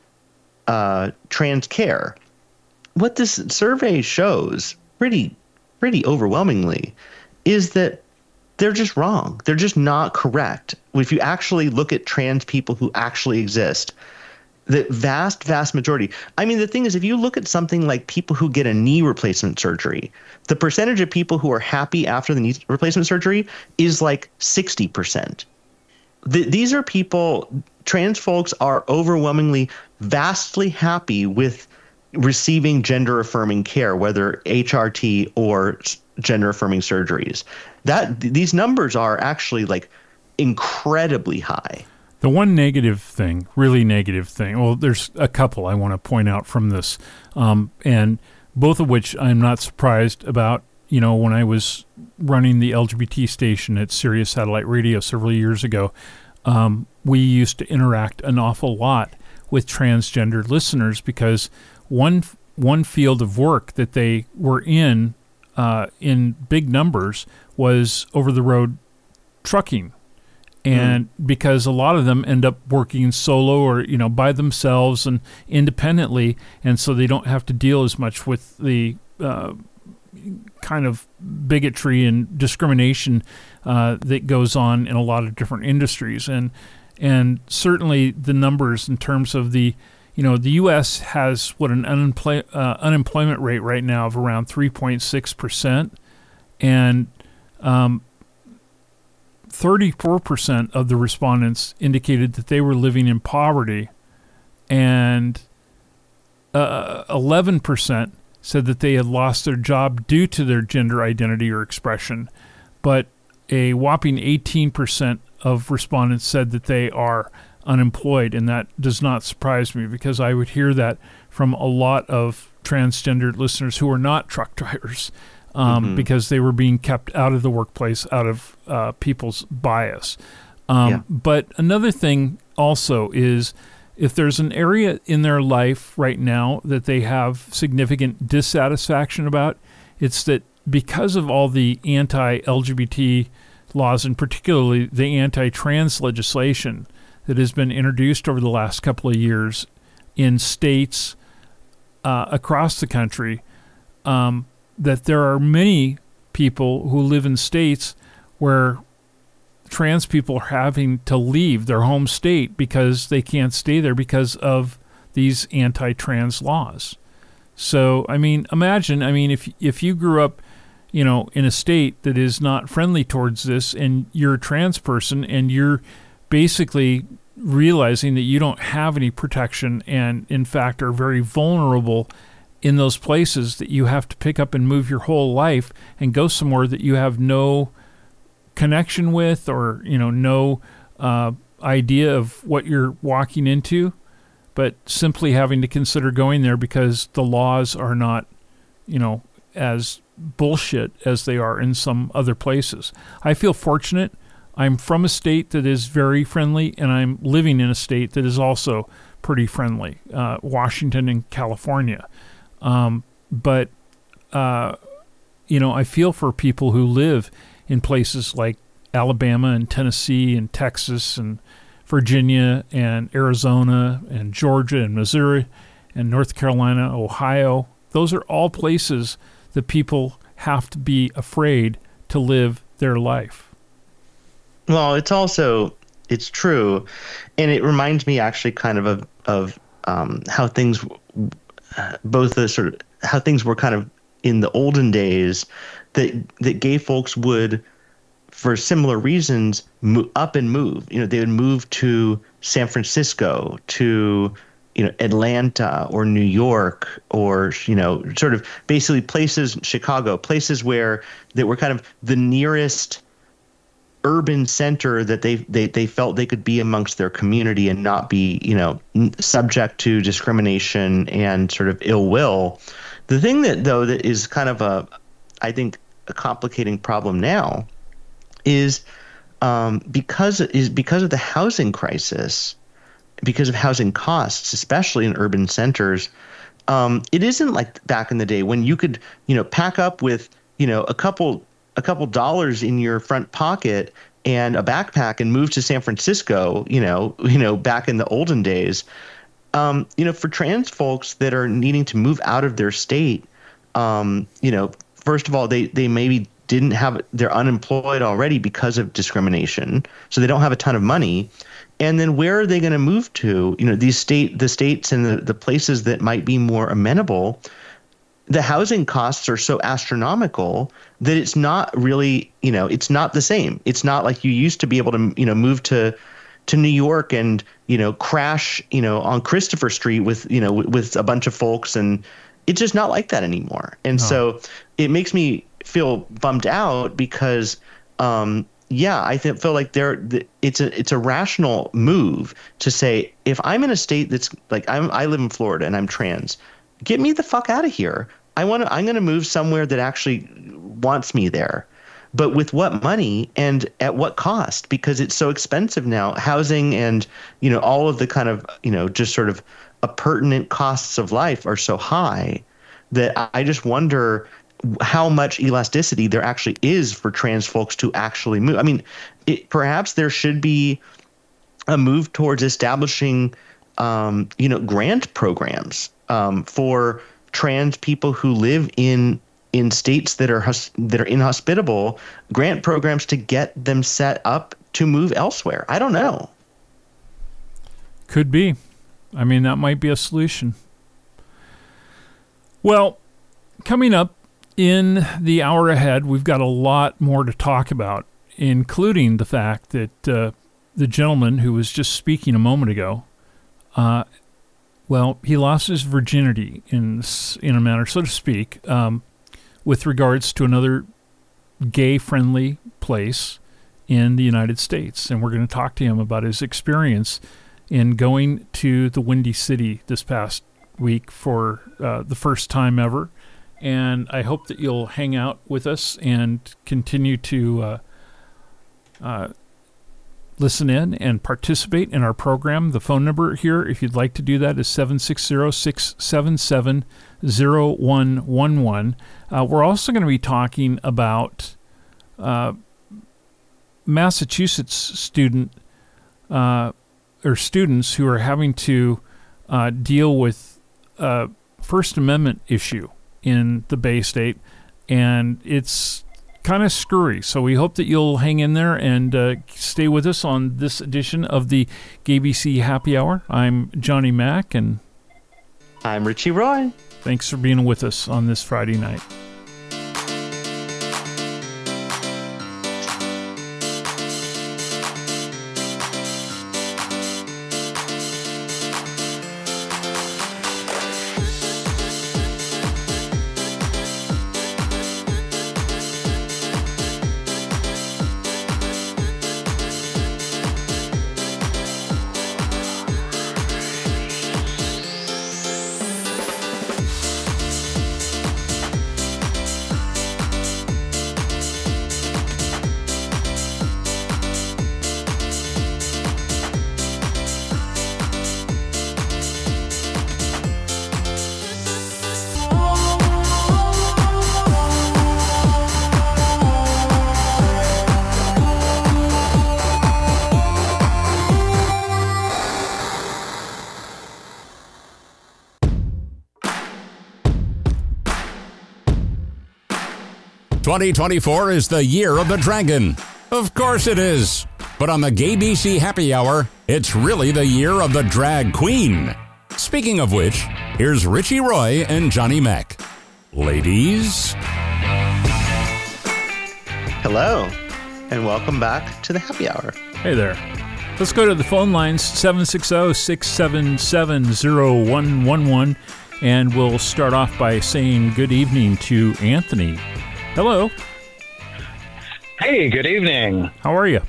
uh, trans care. What this survey shows pretty pretty overwhelmingly is that they're just wrong. They're just not correct. If you actually look at trans people who actually exist, the vast, vast majority. I mean, the thing is, if you look at something like people who get a knee replacement surgery, the percentage of people who are happy after the knee replacement surgery is like 60%. The, these are people, trans folks are overwhelmingly, vastly happy with receiving gender affirming care, whether HRT or gender affirming surgeries. That these numbers are actually like incredibly high. The one negative thing, really negative thing, well, there's a couple I want to point out from this, um, and both of which I'm not surprised about. You know, when I was running the LGBT station at Sirius Satellite Radio several years ago, um, we used to interact an awful lot with transgender listeners because one one field of work that they were in uh, in big numbers was over the road trucking. And mm. because a lot of them end up working solo or you know by themselves and independently, and so they don't have to deal as much with the uh, kind of bigotry and discrimination uh, that goes on in a lot of different industries, and and certainly the numbers in terms of the you know, the U.S. has what an unemploy- uh, unemployment rate right now of around 3.6 percent, and um, 34 percent of the respondents indicated that they were living in poverty, and uh, 11 percent said that they had lost their job due to their gender identity or expression, but a whopping 18 percent of respondents said that they are unemployed, and that does not surprise me because I would hear that from a lot of transgendered listeners who are not truck drivers um, mm-hmm. because they were being kept out of the workplace out of uh, people's bias. Um, yeah. But another thing also is if there's an area in their life right now that they have significant dissatisfaction about, it's that because of all the anti LGBT laws and particularly the anti trans legislation, that has been introduced over the last couple of years in states uh, across the country um, that there are many people who live in states where trans people are having to leave their home state because they can't stay there because of these anti-trans laws. So, I mean, imagine, I mean, if if you grew up, you know, in a state that is not friendly towards this and you're a trans person and you're basically realizing that you don't have any protection and, in fact, are very vulnerable in those places that you have to pick up and move your whole life and go somewhere that you have no connection with or, you know, no uh, idea of what you're walking into, but simply having to consider going there because the laws are not, you know, as bullshit as they are in some other places. I feel fortunate I'm from a state that is very friendly, and I'm living in a state that is also pretty friendly, uh, Washington and California. Um, but, uh, you know, I feel for people who live in places like Alabama and Tennessee and Texas and Virginia and Arizona and Georgia and Missouri and North Carolina, Ohio. Those are all places that people have to be afraid to live their life. Well, it's also it's true, and it reminds me actually kind of of, of um, how things, both the sort of how things were kind of in the olden days, that that gay folks would, for similar reasons, move up and move. You know, they would move to San Francisco, to you know Atlanta or New York or you know sort of basically places Chicago places where that were kind of the nearest urban center that they, they they felt they could be amongst their community and not be you know subject to discrimination and sort of ill will the thing that though that is kind of a i think a complicating problem now is um, because is because of the housing crisis, because of housing costs, especially in urban centers. Um, it isn't like back in the day when you could, you know, pack up with, you know, a couple a couple dollars in your front pocket and a backpack and move to San Francisco, you know, you know, back in the olden days. Um, you know, for trans folks that are needing to move out of their state, um, you know, first of all, they they maybe didn't have they're unemployed already because of discrimination, so they don't have a ton of money. And then where are they going to move to? You know, these state the states and the, the places that might be more amenable the housing costs are so astronomical that it's not really, you know, it's not the same. It's not like you used to be able to, you know, move to to New York and, you know, crash, you know, on Christopher Street with, you know, with a bunch of folks and it's just not like that anymore. And oh. so it makes me feel bummed out because um yeah, I th- feel like there it's a it's a rational move to say if I'm in a state that's like I'm I live in Florida and I'm trans get me the fuck out of here. I want to, I'm going to move somewhere that actually wants me there. But with what money and at what cost? Because it's so expensive now. Housing and, you know, all of the kind of, you know, just sort of pertinent costs of life are so high that I just wonder how much elasticity there actually is for trans folks to actually move. I mean, it, perhaps there should be a move towards establishing, um, you know, grant programs um, for trans people who live in in states that are hus- that are inhospitable, grant programs to get them set up to move elsewhere. I don't know. Could be. I mean, that might be a solution. Well, coming up in the hour ahead, we've got a lot more to talk about, including the fact that uh, the gentleman who was just speaking a moment ago uh, well, he lost his virginity in in a manner, so to speak, um, with regards to another gay-friendly place in the United States, and we're going to talk to him about his experience in going to the Windy City this past week for uh, the first time ever. And I hope that you'll hang out with us and continue to uh, uh, listen in and participate in our program. The phone number here, if you'd like to do that, is 760 677 0111. Uh, we're also going to be talking about uh, Massachusetts student uh, or students who are having to uh, deal with a First Amendment issue in the Bay State, and it's kind of screwy. So we hope that you'll hang in there and uh, stay with us on this edition of the GAYBC Happy Hour. I'm Johnny Mac, and I'm Richie Roy. Thanks for being with us on this Friday night. 2024 is the year of the dragon. Of course it is. But on the GAYBC Happy Hour, it's really the year of the drag queen. Speaking of which, here's Richie Roy and Johnny Mac. Ladies. Hello, and welcome back to the Happy Hour. Hey there. Let's go to the phone lines 760 677 0111, and we'll start off by saying good evening to Anthony. Hello. Hey, good evening. How are you?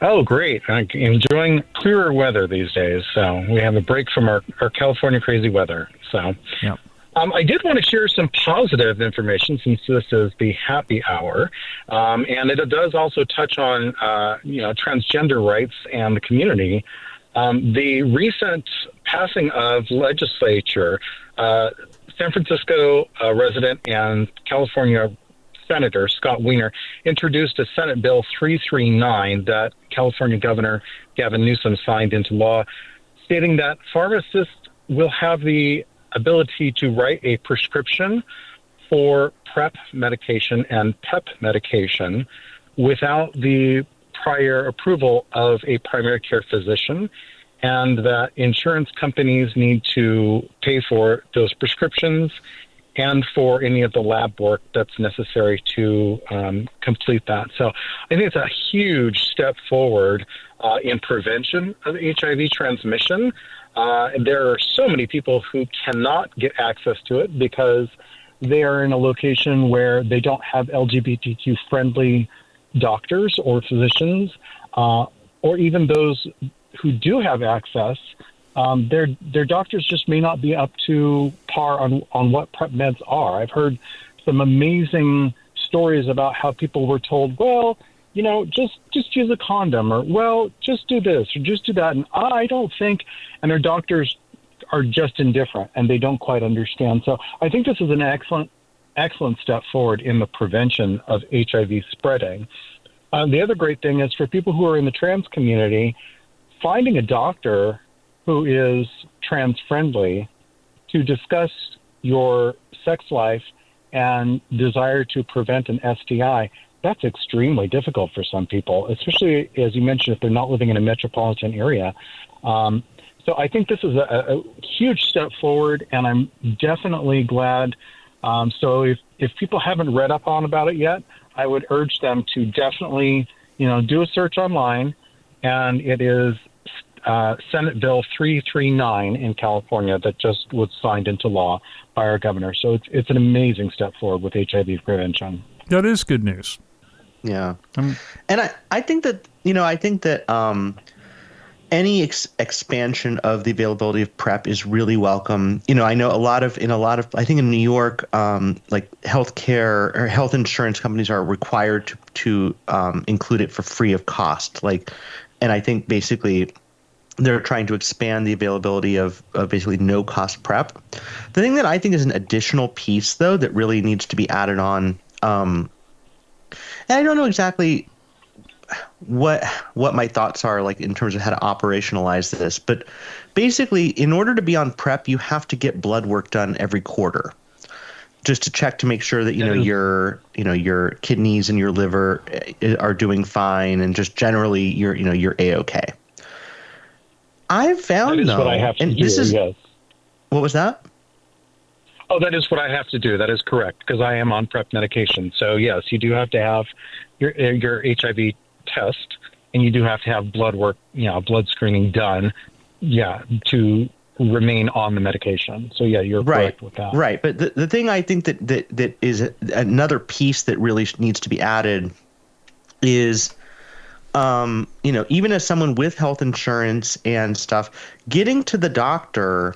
Oh, great. I'm enjoying clearer weather these days. So we have a break from our, our California crazy weather. So yeah. Um, I did want to share some positive information since this is the happy hour, um, and it does also touch on uh, you know transgender rights and the community. Um, the recent passing of legislature, uh, San Francisco uh, resident and California Senator Scott Wiener introduced a Senate Bill 339 that California Governor Gavin Newsom signed into law, stating that pharmacists will have the ability to write a prescription for PrEP medication and PEP medication without the prior approval of a primary care physician, and that insurance companies need to pay for those prescriptions and for any of the lab work that's necessary to um, complete that. So I think it's a huge step forward uh, in prevention of HIV transmission. Uh, there are so many people who cannot get access to it because they are in a location where they don't have LGBTQ friendly doctors or physicians, uh, or even those who do have access. Um, their their doctors just may not be up to par on on what PrEP meds are. I've heard some amazing stories about how people were told, well, you know, just just use a condom, or well, just do this, or just do that. And I don't think, and their doctors are just indifferent, and they don't quite understand. So I think this is an excellent excellent step forward in the prevention of HIV spreading. Uh, the other great thing is for people who are in the trans community, finding a doctor who is trans friendly to discuss your sex life and desire to prevent an STI that's extremely difficult for some people, especially as you mentioned, if they're not living in a metropolitan area. Um, so I think this is a, a, huge step forward, and I'm definitely glad. Um, so if, if people haven't read up on about it yet, I would urge them to definitely, you know, do a search online, and it is uh, Senate Bill 339 in California that just was signed into law by our governor. So it's, it's an amazing step forward with HIV prevention. That is good news. Yeah. Um, and I, I think that, you know, I think that um, any ex- expansion of the availability of PrEP is really welcome. You know, I know a lot of, in a lot of, I think in New York, um, like healthcare or health insurance companies are required to, to um, include it for free of cost. Like, and I think basically they're trying to expand the availability of, of basically no cost PrEP. The thing that I think is an additional piece, though, that really needs to be added on um, and I don't know exactly what what my thoughts are like in terms of how to operationalize this, but basically, in order to be on PrEP, you have to get blood work done every quarter, just to check to make sure that you know your you know your kidneys and your liver eh, are doing fine, and just generally you're you know you're a okay. I've found though, and this is yes. what was that? Oh, that is what I have to do. That is correct because I am on PrEP medication. So yes, you do have to have your uh, your HIV test, and you do have to have blood work, you know, blood screening done. Yeah, to remain on the medication. So yeah, you're right. correct with that. Right, but the the thing I think that that that is another piece that really needs to be added is. Um, you know, even as someone with health insurance and stuff, getting to the doctor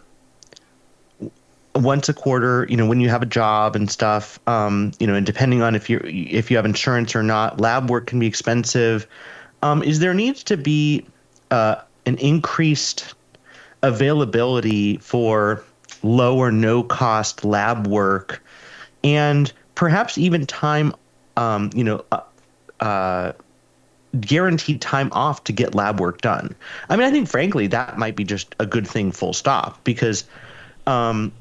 once a quarter, you know, when you have a job and stuff, um, you know, and depending on if you if you have insurance or not, lab work can be expensive. Um, is there needs to be uh, an increased availability for low or no cost lab work, and perhaps even time, um, you know, uh, uh, guaranteed time off to get lab work done. I mean, I think frankly that might be just a good thing, full stop, because um,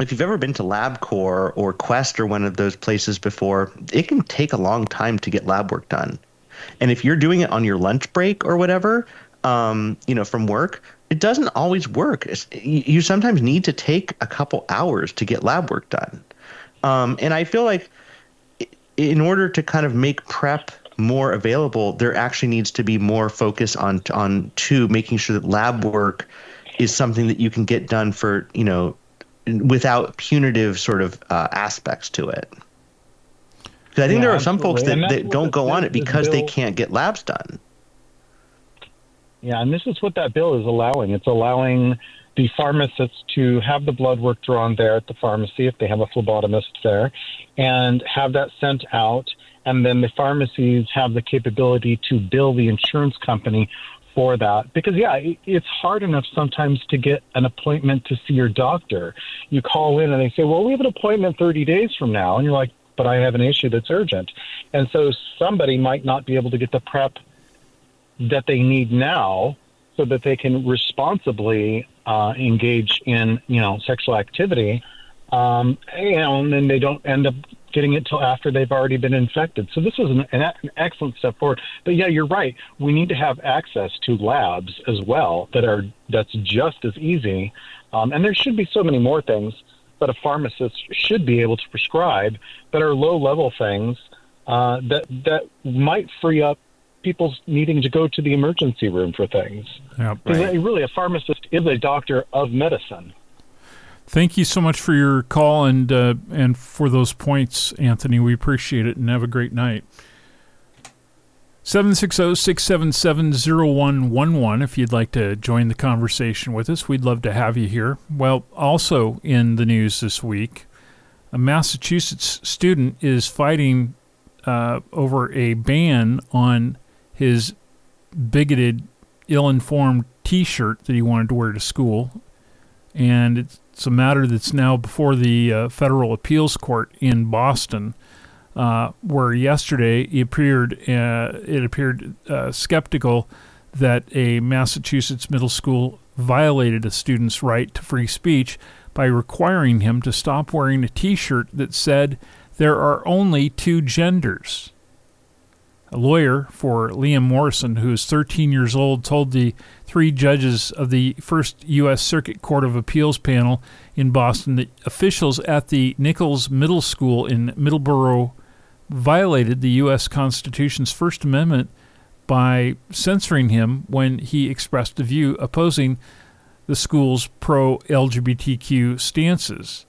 if you've ever been to LabCorp or Quest or one of those places before, it can take a long time to get lab work done. And if you're doing it on your lunch break or whatever, um, you know, from work, it doesn't always work. It's, you sometimes need to take a couple hours to get lab work done. Um, and I feel like in order to kind of make PrEP more available, there actually needs to be more focus on on to making sure that lab work is something that you can get done for you know without punitive sort of uh, aspects to it. Because I think yeah, there are some folks that, that don't go on it because bill, they can't get labs done. Yeah, and this is what that bill is allowing. It's allowing the pharmacists to have the blood work drawn there at the pharmacy if they have a phlebotomist there, and have that sent out. And then the pharmacies have the capability to bill the insurance company for that because yeah it's hard enough sometimes to get an appointment to see your doctor you call in and they say well we have an appointment 30 days from now and you're like but i have an issue that's urgent and so somebody might not be able to get the PrEP that they need now so that they can responsibly uh, engage in you know sexual activity um, and then they don't end up getting it till after they've already been infected. So this is an, an, excellent step forward. But yeah, you're right. We need to have access to labs as well that are that's just as easy. Um, and there should be so many more things that a pharmacist should be able to prescribe that are low level things uh, that that might free up people needing to go to the emergency room for things. Yeah, right. Really, a pharmacist is a doctor of medicine. Thank you so much for your call and uh, and for those points, Anthony. We appreciate it and have a great night. 760-677-0111 if you'd like to join the conversation with us. We'd love to have you here. Well, also in the news this week, a Massachusetts student is fighting uh, over a ban on his bigoted, ill-informed T-shirt that he wanted to wear to school, and it's it's a matter that's now before the uh, federal appeals court in Boston, uh, where yesterday it appeared uh, it appeared uh, skeptical that a Massachusetts middle school violated a student's right to free speech by requiring him to stop wearing a T-shirt that said there are only two genders. A lawyer for Liam Morrison, who is 13 years old, told the three judges of the first U.S. Circuit Court of Appeals panel in Boston that officials at the Nichols Middle School in Middleborough violated the U.S. Constitution's First Amendment by censoring him when he expressed a view opposing the school's pro LGBTQ stances.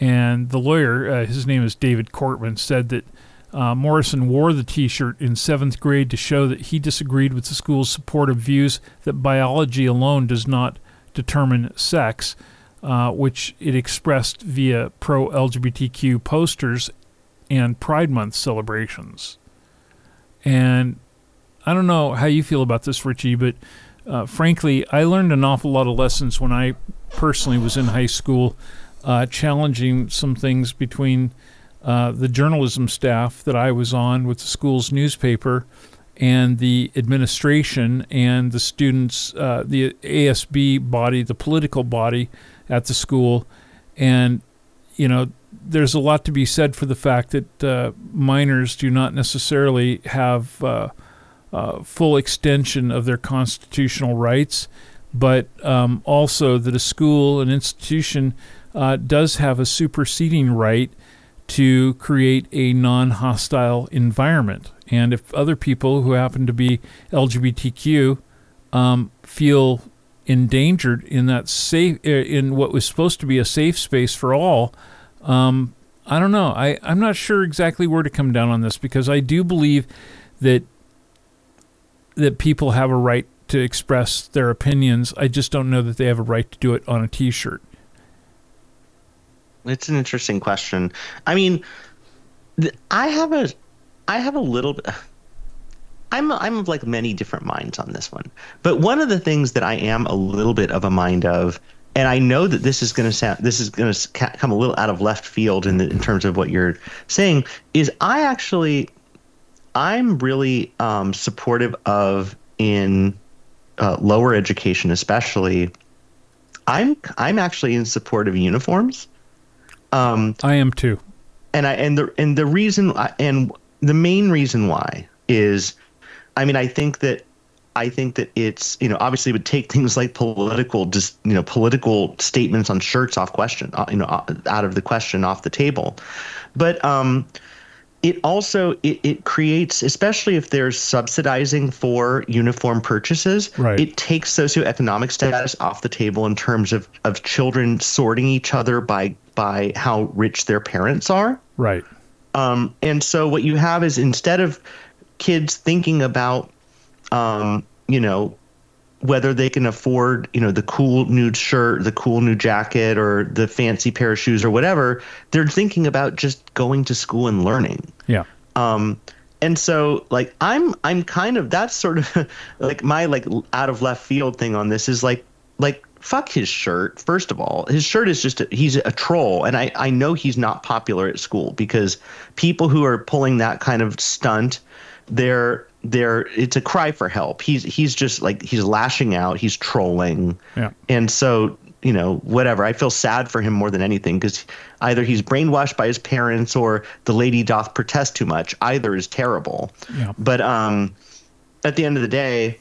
And the lawyer, uh, his name is David Cortman, said that uh, Morrison wore the t shirt in seventh grade to show that he disagreed with the school's support of views that biology alone does not determine sex, uh, which it expressed via pro LGBTQ posters and Pride Month celebrations. And I don't know how you feel about this, Richie, but uh, frankly, I learned an awful lot of lessons when I personally was in high school, uh, challenging some things between uh, the journalism staff that I was on with the school's newspaper and the administration and the students, uh, the ASB body, the political body at the school. And, you know, there's a lot to be said for the fact that uh, minors do not necessarily have uh, uh, full extension of their constitutional rights, but um, also that a school, an institution, does have a superseding right to create a non hostile environment. And if other people who happen to be LGBTQ um, feel endangered in that safe, uh, in what was supposed to be a safe space for all, um, I don't know. I, I'm not sure exactly where to come down on this because I do believe that that people have a right to express their opinions. I just don't know that they have a right to do it on a T-shirt. It's an interesting question. I mean, th- I have a, I have a little bit. I'm I'm of like many different minds on this one, but one of the things that I am a little bit of a mind of, and I know that this is going to sound this is going to come a little out of left field in the, in terms of what you're saying, is I actually, I'm really um, supportive of in uh, lower education, especially. I'm I'm actually in support of uniforms. Um, I am too. And I and the and the reason and the main reason why is, I mean, I think that I think that it's you know obviously would take things like political just you know political statements on shirts off question uh, you know uh, out of the question off the table, but um, it also it, it creates especially if there's subsidizing for uniform purchases right. it takes socioeconomic status off the table in terms of of children sorting each other by by how rich their parents are right um, and so what you have is instead of kids thinking about um, you know whether they can afford, you know, the cool new shirt, the cool new jacket, or the fancy pair of shoes, or whatever. They're thinking about just going to school and learning. Yeah. Um, and so like I'm I'm kind of that's sort of like my like out of left field thing on this is like like fuck his shirt first of all. His shirt is just a, he's a troll and I I know he's not popular at school because people who are pulling that kind of stunt they're they're it's a cry for help. He's he's just like he's lashing out he's trolling. Yeah. and so you know whatever. I feel sad for him more than anything because either he's brainwashed by his parents or the lady doth protest too much. Either is terrible. Yeah. but um at the end of the day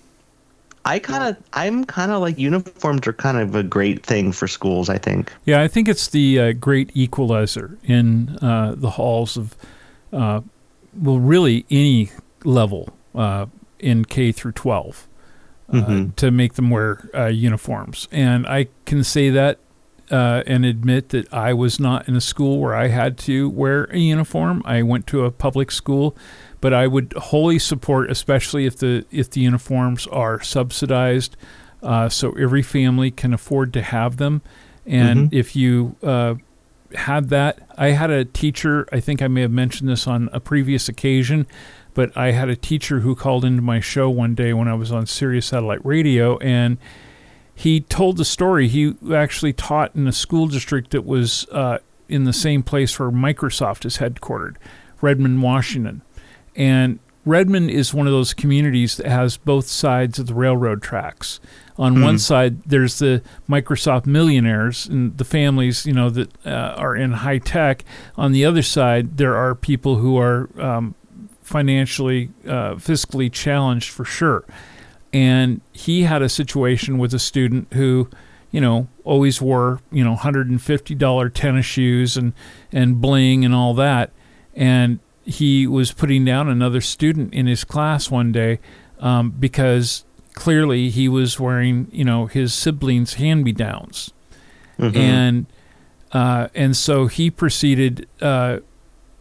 i kind of i'm kind of like uniforms are kind of a great thing for schools i think Yeah, I think it's the uh, great equalizer in uh, the halls of, uh, well, really any level uh, in K through 12 uh, Mhm. to make them wear uh, uniforms. And I can say that uh, and admit that I was not in a school where I had to wear a uniform. I went to a public school, but I would wholly support, especially if the if the uniforms are subsidized, uh, so every family can afford to have them. And if you uh, had that, I had a teacher. I think I may have mentioned this on a previous occasion, but I had a teacher who called into my show one day when I was on Sirius Satellite Radio, and he told the story. He actually taught in a school district that was uh, in the same place where Microsoft is headquartered, Redmond, Washington. And Redmond is one of those communities that has both sides of the railroad tracks. On one side, there's the Microsoft millionaires and the families, you know, that uh, are in high tech. On the other side, there are people who are um, financially, uh, fiscally challenged for sure. And he had a situation with a student who, you know, always wore, you know, $150 tennis shoes and, and bling and all that. And he was putting down another student in his class one day um, because clearly he was wearing, you know, his siblings' hand-me-downs, and uh, and so he proceeded uh,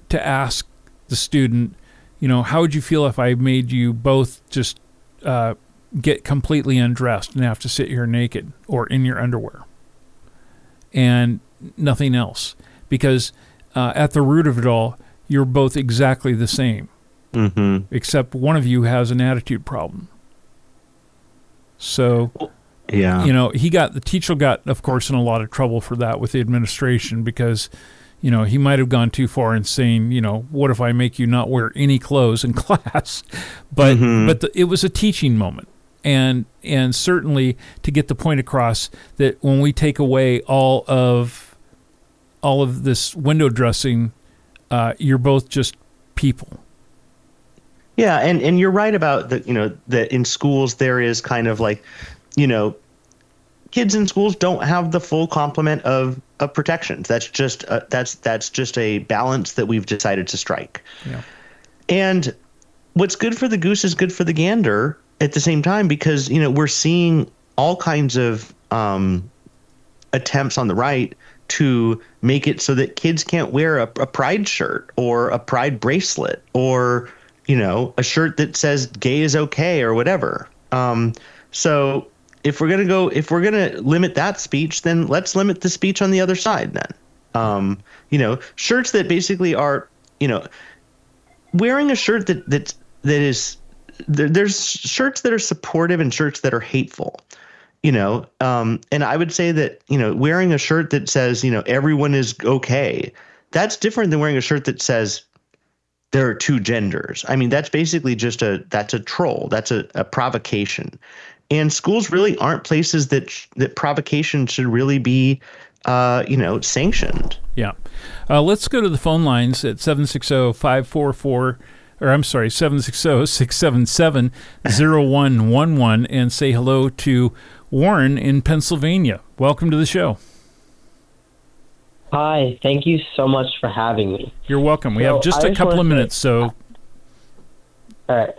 to ask the student, you know, how would you feel if I made you both just uh, get completely undressed and have to sit here naked or in your underwear? And nothing else? Because uh, at the root of it all, you're both exactly the same, mm-hmm. except one of you has an attitude problem. So, yeah you know, he got the teacher got, of course, in a lot of trouble for that with the administration because, you know, he might have gone too far in saying, you know, what if I make you not wear any clothes in class? But but the, it was a teaching moment, and and certainly to get the point across that when we take away all of all of this window dressing, uh, you're both just people. Yeah, and and you're right about that. You know that in schools there is kind of like, you know, kids in schools don't have the full complement of of protections. That's just uh, that's that's just a balance that we've decided to strike. Yeah. And what's good for the goose is good for the gander at the same time because you know we're seeing all kinds of um, attempts on the right to make it so that kids can't wear a, a pride shirt or a pride bracelet or you know a shirt that says gay is okay or whatever. Um, so if we're gonna go if we're gonna limit that speech, then let's limit the speech on the other side then. Um, you know, shirts that basically are you know wearing a shirt that that that is there, there's shirts that are supportive and shirts that are hateful you know um, and i would say that you know wearing a shirt that says you know everyone is okay that's different than wearing a shirt that says there are two genders. I mean that's basically just a that's a troll that's a, a provocation. And schools really aren't places that sh- that provocation should really be uh, you know sanctioned. Yeah. Uh, let's go to the phone lines at 760 544, or I'm sorry, 760 677 0111 and say hello to Warren in Pennsylvania. Welcome to the show. Hi, thank you so much for having me. You're welcome. We So, have just I a just couple of say- minutes, so All right,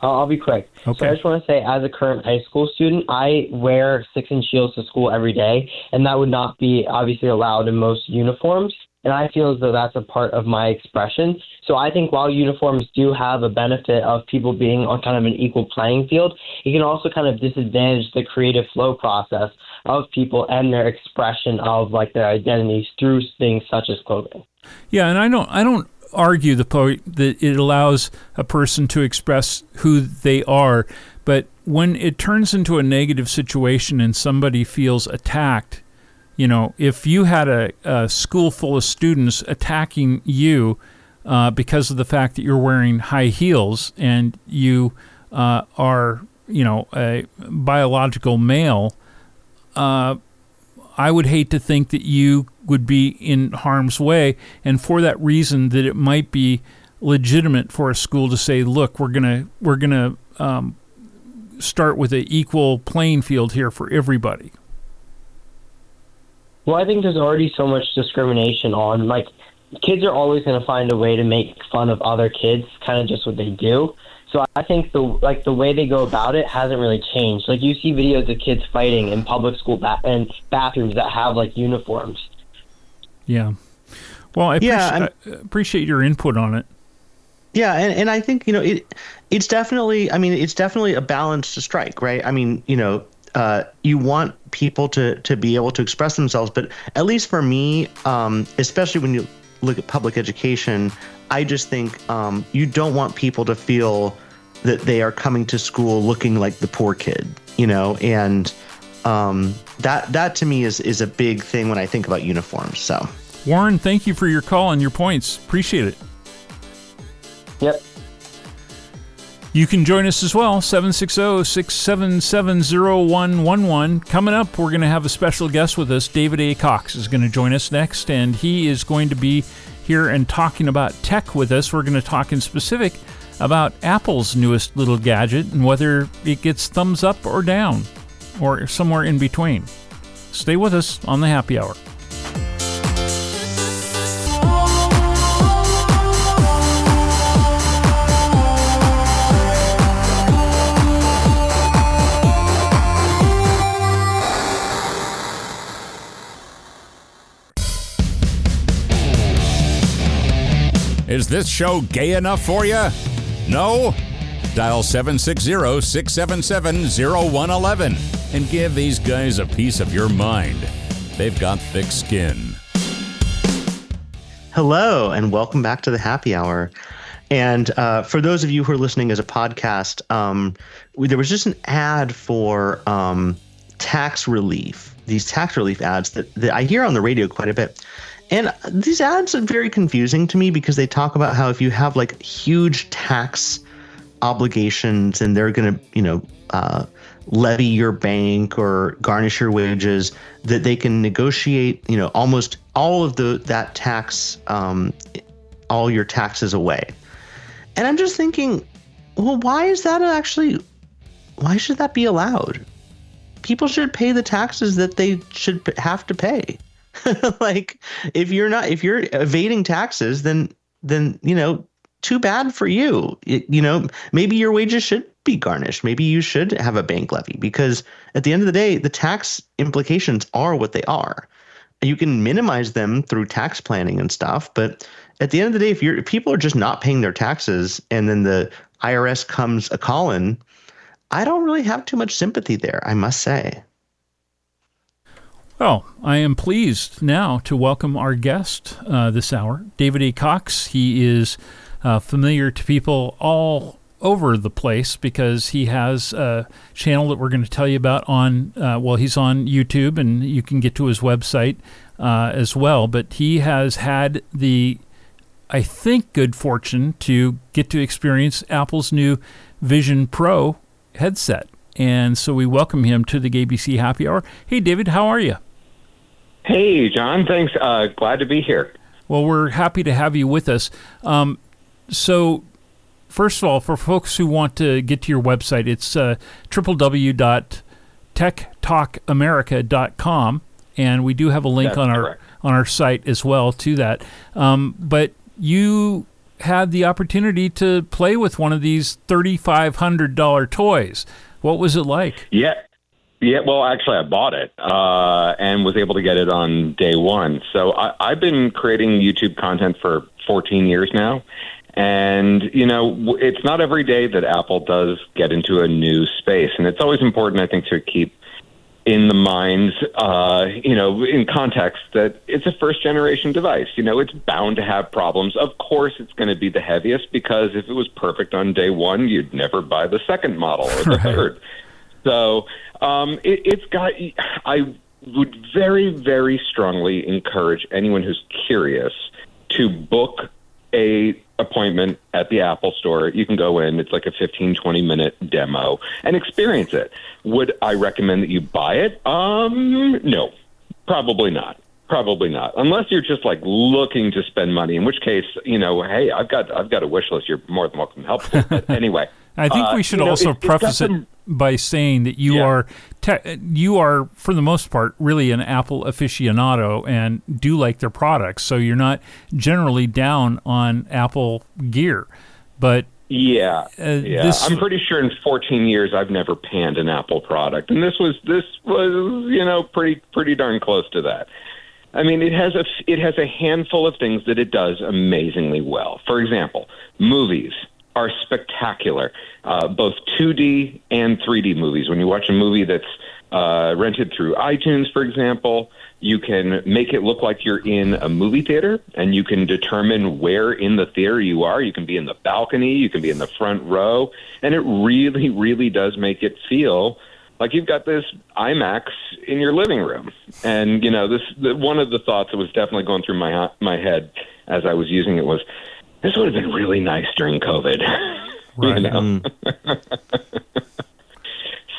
I'll, I'll be quick. So Okay. I just want to say, as a current high school student, I wear six-inch heels to school every day, and that would not be obviously allowed in most uniforms. and I feel as though that's a part of my expression. So I think while uniforms do have a benefit of people being on kind of an equal playing field, it can also kind of disadvantage the creative flow process of people and their expression of like their identities through things such as clothing. Yeah, and I don't I don't argue the point that it allows a person to express who they are, but when it turns into a negative situation and somebody feels attacked, you know, if you had a, a school full of students attacking you uh, because of the fact that you're wearing high heels and you uh, are, you know, a biological male, uh, I would hate to think that you would be in harm's way, and for that reason, that it might be legitimate for a school to say, "Look, we're gonna we're gonna um, start with an equal playing field here for everybody." Well, I think there's already so much discrimination on like kids are always going to find a way to make fun of other kids, kind of just what they do. So I think the like the way they go about it hasn't really changed. Like you see videos of kids fighting in public school ba- and bathrooms that have like uniforms. Yeah. Well, I, Yeah, appreci- I appreciate your input on it. Yeah, and, and I think you know it. It's definitely. I mean, it's definitely a balance to strike, right? I mean, you know, uh, you want people to to be able to express themselves, but at least for me, um, especially when you look at public education, I just think um, you don't want people to feel that they are coming to school looking like the poor kid, you know, and um, that that to me is is a big thing when I think about uniforms. So. Warren, thank you for your call and your points. Appreciate it. Yep. You can join us as well, 760 677 0111. Coming up, we're going to have a special guest with us. David A. Cox is going to join us next, and he is going to be here and talking about tech with us. We're going to talk in specific about Apple's newest little gadget and whether it gets thumbs up or down, or somewhere in between. Stay with us on the happy hour. Is this show gay enough for you? No? Dial 760 677 0111 and give these guys a piece of your mind. They've got thick skin. Hello, and welcome back to the happy hour. And uh, for those of you who are listening as a podcast, um, there was just an ad for um, tax relief. These tax relief ads that, that I hear on the radio quite a bit. And these ads are very confusing to me because they talk about how if you have like huge tax obligations and they're going to, you know, uh, levy your bank or garnish your wages, that they can negotiate, you know, almost all of the that tax, um, all your taxes away. And I'm just thinking, well, why is that actually? Why should that be allowed? People should pay the taxes that they should have to pay. like if you're not if you're evading taxes then then you know too bad for you. It- you know maybe your wages should be garnished. Maybe you should have a bank levy because at the end of the day the tax implications are what they are. You can minimize them through tax planning and stuff but at the end of the day if you're if people are just not paying their taxes and then the IRS comes a calling I don't really have too much sympathy there I must say Well, I am pleased now to welcome our guest uh, this hour, David A. Cox. He is uh, familiar to people all over the place because he has a channel that we're going to tell you about on, uh, well, he's on YouTube and you can get to his website uh, as well. But he has had the, I think, good fortune to get to experience Apple's new Vision Pro headset. And so we welcome him to the ABC Happy Hour. Hey, David, how are you? Hey, John. Thanks. Uh, glad to be here. Well, we're happy to have you with us. Um, so, first of all, for folks who want to get to your website, it's uh, www.techtalkamerica.com, and we do have a link That's on our correct. on our site as well to that. Um, but you had the opportunity to play with one of these thirty-five hundred dollar toys. What was it like? Yeah. Yeah, well, actually, I bought it uh, and was able to get it on day one. So I, I've been creating YouTube content for 14 years now. And, you know, it's not every day that Apple does get into a new space. And it's always important, I think, to keep in the minds, uh, you know, in context that it's a first generation device. You know, it's bound to have problems. Of course, it's going to be the heaviest because if it was perfect on day one, you'd never buy the second model or the right. third. So um, it, it's got. I would very, very strongly encourage anyone who's curious to book a appointment at the Apple store. You can go in, it's like a 15, 20 minute demo and experience it. Would I recommend that you buy it? Um, no, probably not. Probably not, unless you're just like looking to spend money. In which case, you know, hey, I've got I've got a wish list. You're more than welcome to help. But anyway, I think we uh, should uh, also know, it, preface it by saying that you yeah. are te- you are for the most part really an Apple aficionado and do like their products. So you're not generally down on Apple gear, but yeah, uh, yeah. This, I'm pretty sure in 14 years I've never panned an Apple product, and this was this was you know pretty pretty darn close to that. I mean, it has a it has a handful of things that it does amazingly well. For example, movies are spectacular, uh, both 2D and 3D movies. When you watch a movie that's uh, rented through iTunes, for example, you can make it look like you're in a movie theater, and you can determine where in the theater you are. You can be in the balcony, you can be in the front row, and it really, really does make it feel like you've got this IMAX in your living room. And you know, this the, one of the thoughts that was definitely going through my my head as I was using it was, this would have been really nice during COVID. Right. you know? mm.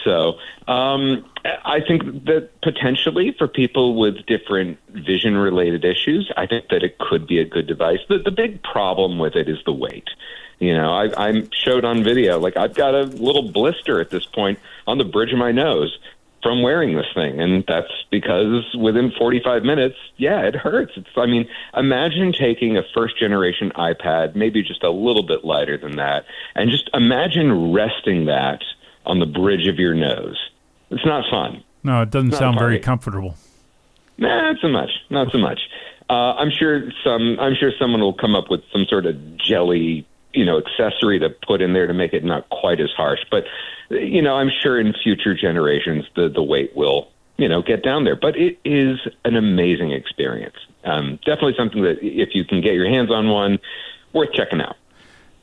so um, I think that potentially for people with different vision related issues, I think that it could be a good device. The, the big problem with it is the weight. You know, I, I showed on video, like I've got a little blister at this point on the bridge of my nose from wearing this thing. And that's because within 45 minutes, yeah, it hurts. It's, I mean, imagine taking a first generation iPad, maybe just a little bit lighter than that, and just imagine resting that on the bridge of your nose. It's not fun. No, it doesn't sound very comfortable. Nah, not so much. Not so much. Uh, I'm sure some. I'm sure someone will come up with some sort of jelly you know accessory to put in there to make it not quite as harsh. But you know, I'm sure in future generations the the weight will you know get down there. But it is an amazing experience. Um, definitely something that if you can get your hands on one, worth checking out.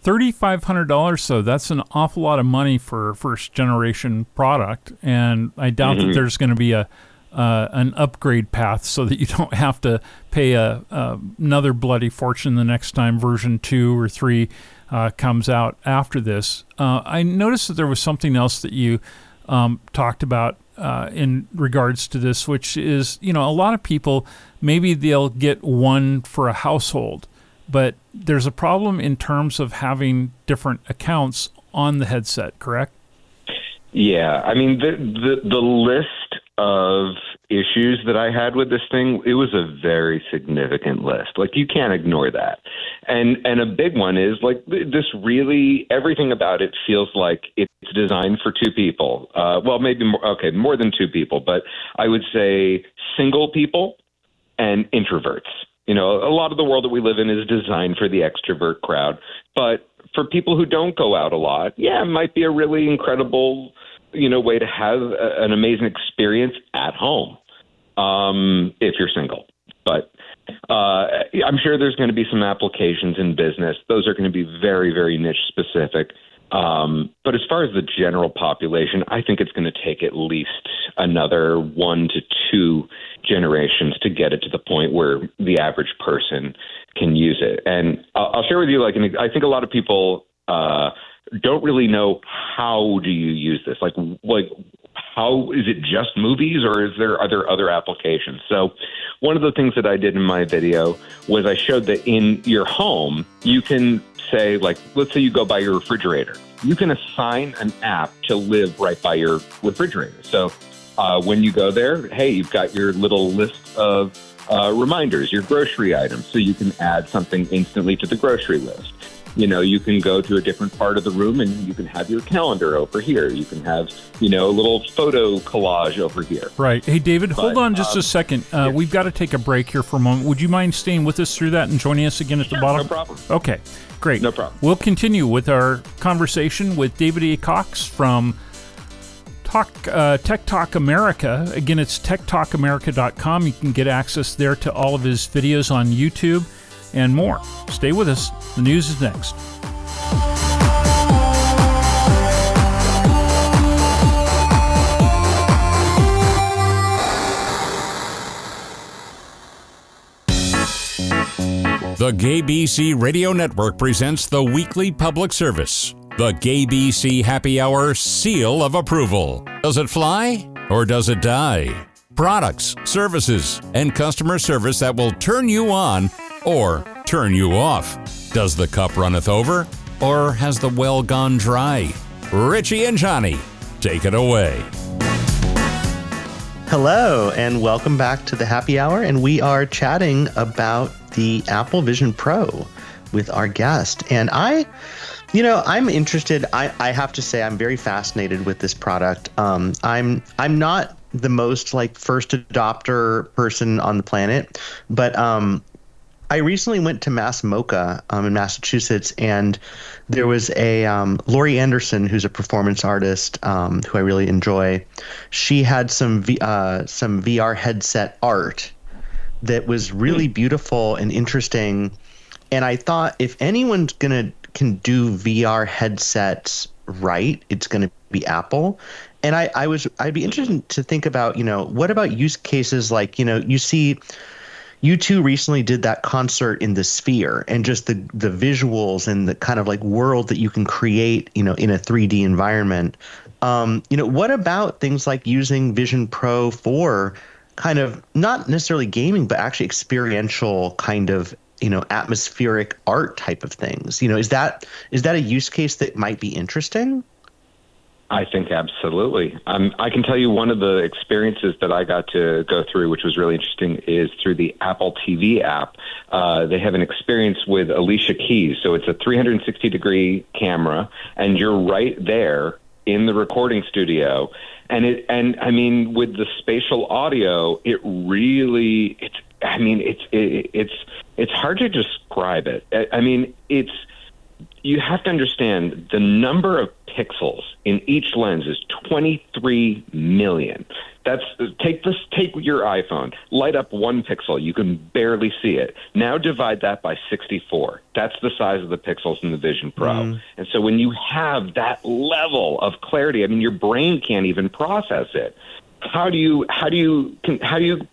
Thirty-five hundred dollars, so that's an awful lot of money for a first-generation product, and I doubt mm-hmm. that there's going to be a uh, an upgrade path so that you don't have to pay a, a, another bloody fortune the next time version two or three uh, comes out after this. Uh, I noticed that there was something else that you um, talked about uh, in regards to this, which is, you know, a lot of people maybe they'll get one for a household, but there's a problem in terms of having different accounts on the headset, correct? Yeah, I mean the the, the list of issues that I had with this thing, it was a very significant list. Like you can't ignore that. And and a big one is like this really everything about it feels like it's designed for two people. Uh, well, maybe more, okay, more than two people, but I would say single people and introverts. You know, a lot of the world that we live in is designed for the extrovert crowd, but for people who don't go out a lot, yeah, it might be a really incredible you know way to have a, an amazing experience at home um, if you're single. But uh, I'm sure there's going to be some applications in business. Those are going to be very, very niche specific. Um, but as far as the general population, I think it's going to take at least another one to two generations to get it to the point where the average person can use it. And I'll, I'll share with you, like, I think a lot of people uh, don't really know how do you use this. Like, like how is it just movies or is there are there other applications? So, one of the things that I did in my video was I showed that in your home you can say like, let's say you go by your refrigerator, you can assign an app to live right by your refrigerator. So. Uh, when you go there, hey, you've got your little list of uh, reminders, your grocery items, so you can add something instantly to the grocery list You know, you can go to a different part of the room and you can have your calendar over here. You can have, you know, a little photo collage over here. Right. Hey, David, hold on just a um, second. Uh, We've got to take a break here for a moment. Would you mind staying with us through that and joining us again at the bottom? no problem. Okay, great. No problem. We'll continue with our conversation with David A. Cox from Talk, uh, Tech Talk America. Again, it's techtalkamerica.com. You can get access there to all of his videos on YouTube and more. Stay with us. The news is next. The GAYBC Radio Network presents the weekly public service, the GAYBC Happy Hour Seal of Approval. Does it fly or does it die? Products, services, and customer service that will turn you on or turn you off. Does the cup runneth over or has the well gone dry? Richie and Johnny, take it away. Hello, and welcome back to the happy hour. And we are chatting about the Apple Vision Pro with our guest. And I, you know, I'm interested. I, I have to say, I'm very fascinated with this product. Um, I'm I'm not the most like first adopter person on the planet, but um, I recently went to MASS MoCA um, in Massachusetts, and there was a um, Laurie Anderson, who's a performance artist um, who I really enjoy. She had some v- uh, some VR headset art that was really beautiful and interesting. And I thought if anyone's gonna can do VR headsets right, it's gonna be Apple. And I, I was I'd be interested to think about, you know, what about use cases like, you know, you see U2 recently did that concert in the sphere and just the the visuals and the kind of like world that you can create you know in a 3d environment. Um, you know what about things like using vision pro for kind of not necessarily gaming but actually experiential kind of you know atmospheric art type of things? You know is that is that a use case that might be interesting I think absolutely. Um, I can tell you one of the experiences that I got to go through, which was really interesting, is through the Apple TV app. Uh, they have an experience with Alicia Keys. So it's a 360 degree camera, and you're right there in the recording studio. And it, and I mean, with the spatial audio, it really, it's, I mean, it's, it, it's, it's hard to describe it. I, I mean, it's, you have to understand the number of pixels in each lens is 23 million. That's take this take your iPhone, light up one pixel, you can barely see it. Now divide that by 64. That's the size of the pixels in the Vision Pro. Mm. And so when you have that level of clarity, I mean your brain can't even process it. How do you how do you can, how do you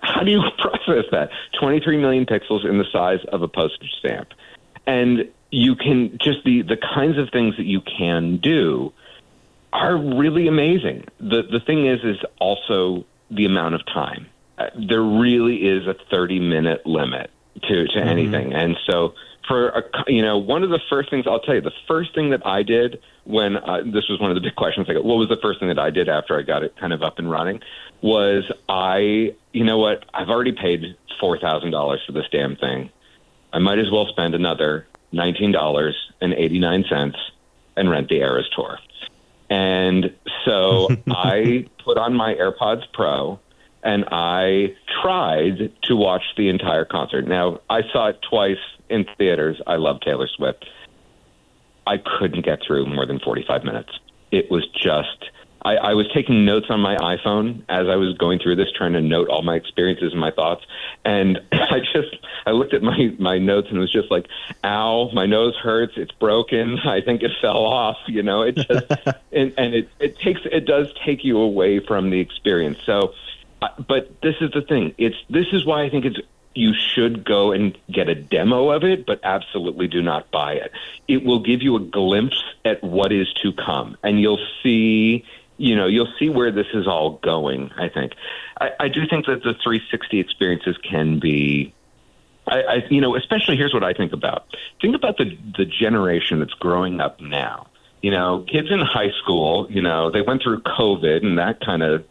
how do you process that? 23 million pixels in the size of a postage stamp. And you can just the the kinds of things that you can do are really amazing. The the thing is is also the amount of time. Uh, there really is a 30 minute limit to to anything. And so for a, you know one of the first things I'll tell you the first thing that I did when uh, this was one of the big questions I got what was the first thing that I did after I got it kind of up and running was I you know what I've already paid $4,000 for this damn thing. I might as well spend another $19.89 and rent the Eras Tour. And so I put on my AirPods Pro and I tried to watch the entire concert. Now, I saw it twice in theaters. I love Taylor Swift. I couldn't get through more than 45 minutes. It was just, I, I was taking notes on my iPhone as I was going through this, trying to note all my experiences and my thoughts. And I just, I looked at my, my notes and was just like, ow, my nose hurts. It's broken. I think it fell off. You know, it just, and, and it, it takes, it does take you away from the experience. So, uh, but this is the thing. It's, this is why I think it's, you should go and get a demo of it, but absolutely do not buy it. It will give you a glimpse at what is to come, and you'll see, you know, you'll see where this is all going. I think, I, I do think that the 360 experiences can be. I, I, you know, especially here's what I think about. Think about the the generation that's growing up now. You know, kids in high school. You know, they went through COVID, and that kind of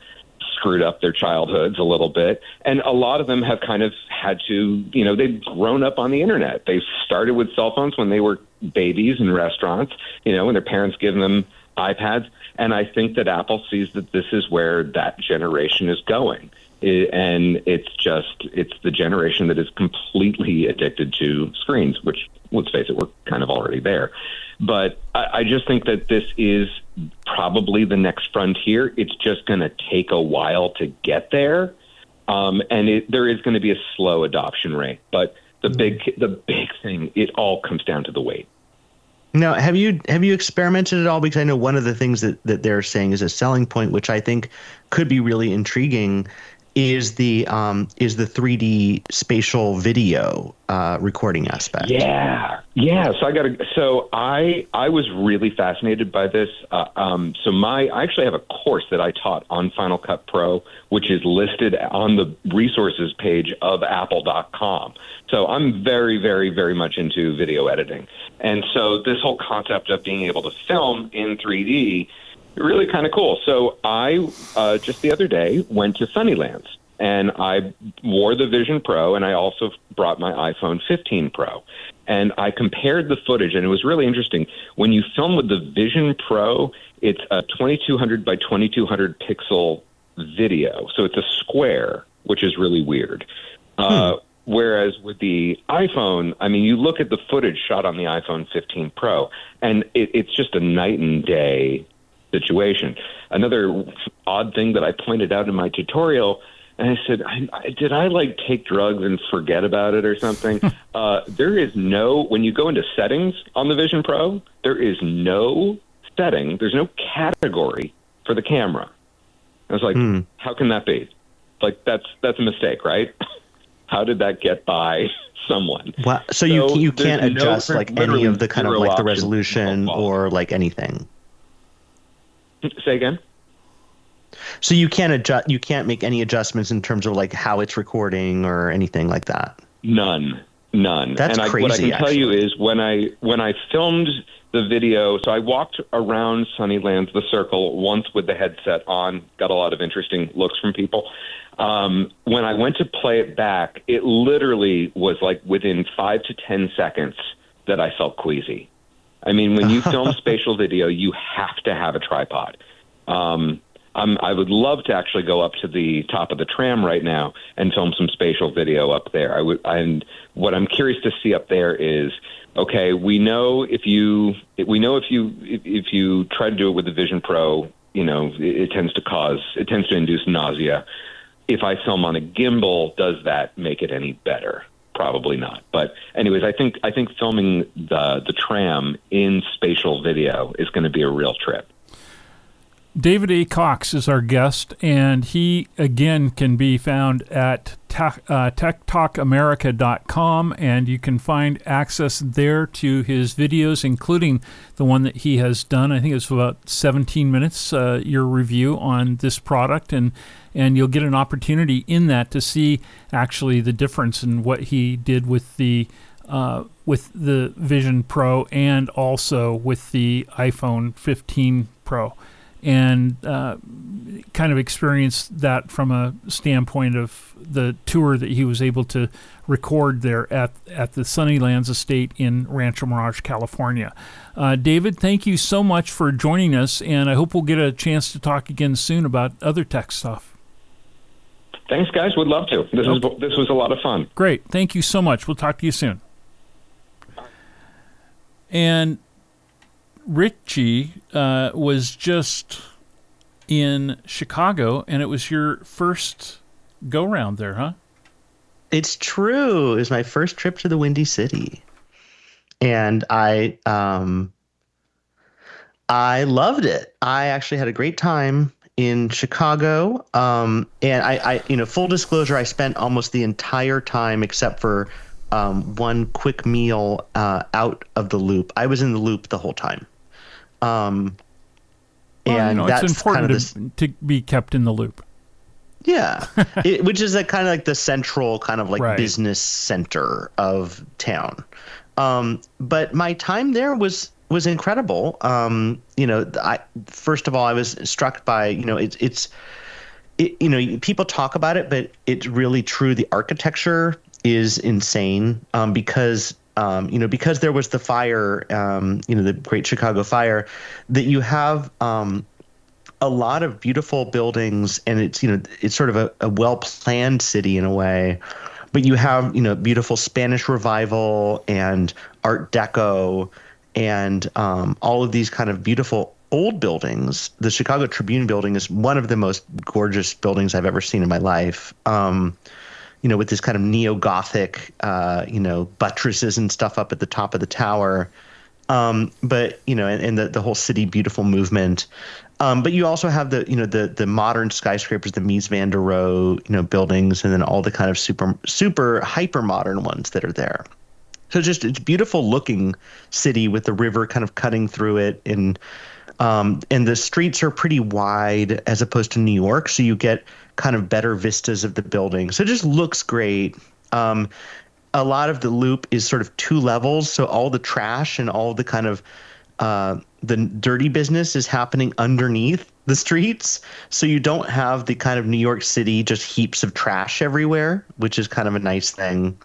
screwed up their childhoods a little bit. And a lot of them have kind of had to, you know, they've grown up on the internet. They started with cell phones when they were babies in restaurants, you know, when their parents give them iPads. And I think that Apple sees that this is where that generation is going. And it's just, it's the generation that is completely addicted to screens, which, let's face it, we're kind of already there. But I, I just think that this is probably the next frontier. It's just going to take a while to get there. Um, and it, there is going to be a slow adoption rate. But the big, the big thing, it all comes down to the weight. Now, have you have you experimented at all? Because I know one of the things that, that they're saying is a selling point, which I think could be really intriguing, is the um, is the 3D spatial video uh, recording aspect. Yeah, yeah. So I got to. So I I was really fascinated by this. Uh, um, so my I actually have a course that I taught on Final Cut Pro, which is listed on the resources page of Apple.com. So I'm very very very much into video editing, and so this whole concept of being able to film in 3D really kind of cool. So I uh, just the other day went to Sunnylands and I wore the Vision Pro and I also brought my iPhone 15 Pro. And I compared the footage and it was really interesting. When you film with the Vision Pro, it's a 2200 by 2200 pixel video. So it's a square, which is really weird. Uh, Whereas with the iPhone, I mean, you look at the footage shot on the iPhone 15 Pro, and it, it's just a night and day situation. Another odd thing that I pointed out in my tutorial, and I said, I, I, "Did I like take drugs and forget about it or something?" uh, there is no when you go into settings on the Vision Pro, there is no setting. There's no category for the camera. I was like, Hmm. "How can that be?" Like that's that's a mistake, right? How did that get by someone? Wow. So, you So you there's can't adjust there's like any of the kind of like the resolution or like anything. Say again. So you can't adjust. You can't make any adjustments in terms of like how it's recording or anything like that. None, none. That's and I, what I crazy, can tell you is when I when I filmed the video, so I walked around Sunnylands, the circle, once with the headset on. Got a lot of interesting looks from people. Um, when I went to play it back, it literally was like within five to ten seconds that I felt queasy. I mean, when you film spatial video, you have to have a tripod. Um, I'm, I would love to actually go up to the top of the tram right now and film some spatial video up there. I would, and what I'm curious to see up there is, okay, we know if you, we know if you, if, if you try to do it with the Vision Pro, you know, it, it tends to cause, it tends to induce nausea. If I film on a gimbal, does that make it any better? Probably not. But anyways, I think I think filming the the tram in spatial video is going to be a real trip. David A. Cox is our guest, and he again can be found at uh, techtalkamerica.com, and you can find access there to his videos, including the one that he has done. I think it's about 17 minutes, uh, your review on this product, and and you'll get an opportunity in that to see actually the difference in what he did with the uh, with the Vision Pro and also with the iPhone 15 Pro and uh, kind of experienced that from a standpoint of the tour that he was able to record there at, at the Sunnylands Estate in Rancho Mirage, California. Uh, David, thank you so much for joining us, and I hope we'll get a chance to talk again soon about other tech stuff. Thanks, guys. Would love to. This is this was a lot of fun. Great. Thank you so much. We'll talk to you soon. And Richie uh, was just in Chicago, and it was your first go round there, huh? It's true. It was my first trip to the Windy City, and I um, I loved it. I actually had a great time in Chicago. Um, and I, I, you know, full disclosure, I spent almost the entire time except for um, one quick meal uh, out of the loop. I was in the loop the whole time. Um, Well, you and know, that's it's important kind of to, to be kept in the loop. yeah, it, which is kind of like the central kind of like Right. business center of town. Um, but my time there was was incredible. Um, you know, I first of all I was struck by you know it's it's it, you know people talk about it, but it's really true. The architecture is insane um, because um, you know, because there was the fire, um, you know, the Great Chicago Fire, that you have um, a lot of beautiful buildings, and it's you know, it's sort of a, a well planned city in a way. But you have you know, beautiful Spanish Revival and Art Deco, and um, all of these kind of beautiful old buildings. The Chicago Tribune building is one of the most gorgeous buildings I've ever seen in my life. You know, with this kind of neo Gothic, uh, you know, buttresses and stuff up at the top of the tower. Um, but you know, and, and, the the whole city beautiful movement. Um, but you also have the you know the the modern skyscrapers, the Mies van der Rohe you know buildings, and then all the kind of super super hyper modern ones that are there. So just it's beautiful looking city with the river kind of cutting through it, and um, and the streets are pretty wide as opposed to New York, so you get kind of better vistas of the building. So it just looks great. Um, a lot of the loop is sort of two levels, so all the trash and all the kind of uh, the dirty business is happening underneath the streets. So you don't have the kind of New York City just heaps of trash everywhere, which is kind of a nice thing.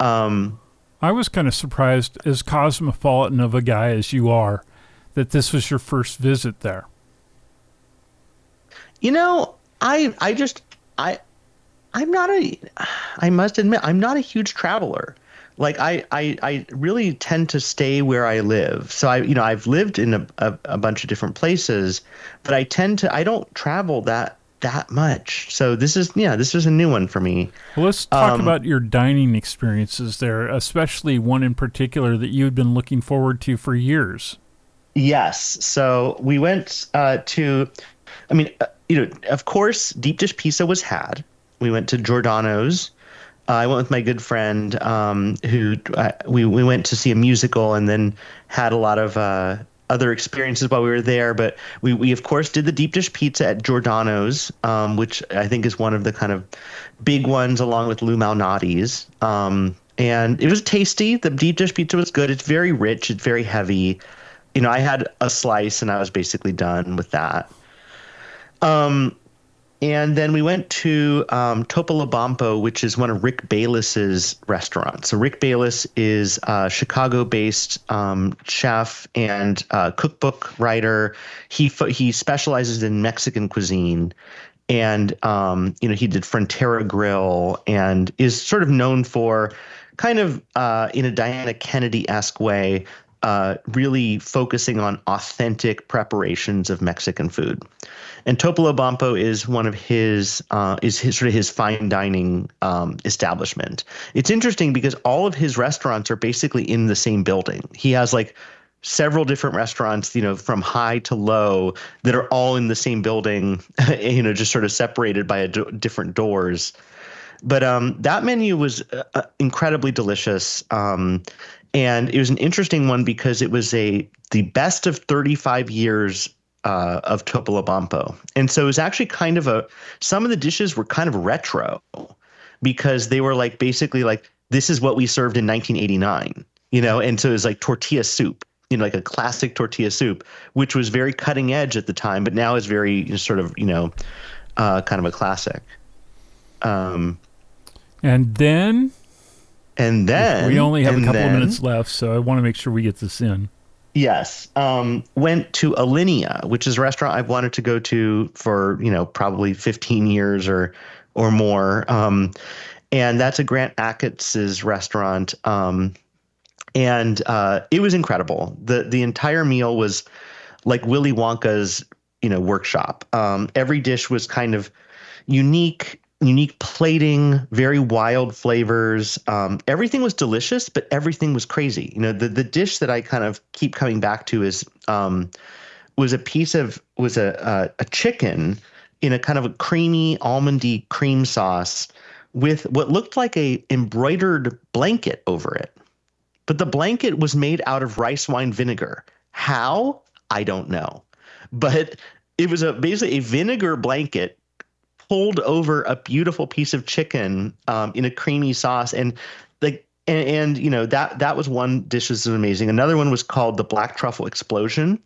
Um, I was kind of surprised, as cosmopolitan of a guy as you are, that this was your first visit there. You know, I I just I I'm not a I must admit I'm not a huge traveler. Like I, I, I really tend to stay where I live. So I, you know, I've lived in a, a, a bunch of different places, but I tend to I don't travel that that much. So this is yeah, this is a new one for me. Well, let's talk um, about your dining experiences there, especially one in particular that you had been looking forward to for years. Yes. So we went uh, to, I mean, uh, you know, of course, deep dish pizza was had. We went to Giordano's. Uh, I went with my good friend um, who uh, we we went to see a musical and then had a lot of uh, other experiences while we were there. But we we of course did the deep dish pizza at Giordano's, um, which I think is one of the kind of big ones along with Lou Malnati's. Um, and it was tasty. The deep dish pizza was good. It's very rich. It's very heavy. You know, I had a slice and I was basically done with that. Um, and then we went to um, Topolobampo, which is one of Rick Bayless's restaurants. So Rick Bayless is a Chicago-based um, chef and uh, cookbook writer. He he specializes in Mexican cuisine, and um, you know he did Frontera Grill and is sort of known for kind of uh, in a Diana Kennedy esque way, uh, really focusing on authentic preparations of Mexican food. And Topolobampo is one of his uh, is his sort of his fine dining um, establishment. It's interesting because all of his restaurants are basically in the same building. He has like several different restaurants, you know, from high to low that are all in the same building, you know, just sort of separated by do- different doors. But um, that menu was uh, uh, incredibly delicious. Um, and it was an interesting one because it was a the best of 35 years uh, of Topolobampo. And so it was actually kind of a, some of the dishes were kind of retro because they were like basically like, this is what we served in 1989, you know? And so it was like tortilla soup, you know, like a classic tortilla soup, which was very cutting edge at the time, but now is very sort of, you know, uh, kind of a classic. Um, and then, and then we only have a couple then, of minutes left, so I want to make sure we get this in. Yes. Um, went to Alinea, which is a restaurant I've wanted to go to for, you know, probably 15 years or or more. Um, and that's a Grant Achatz' restaurant. Um, and uh, it was incredible. The the entire meal was like Willy Wonka's, you know, workshop. Um, every dish was kind of unique unique plating, very wild flavors. Um, everything was delicious, but everything was crazy. You know, the the dish that I kind of keep coming back to is um, was a piece of was a, a, a chicken in a kind of a creamy almondy cream sauce with what looked like a embroidered blanket over it. But the blanket was made out of rice wine vinegar. How? I don't know. But it was a basically a vinegar blanket pulled over a beautiful piece of chicken um, in a creamy sauce, and like and, and, you know that that was one dish that was amazing. Another one was called the black truffle explosion,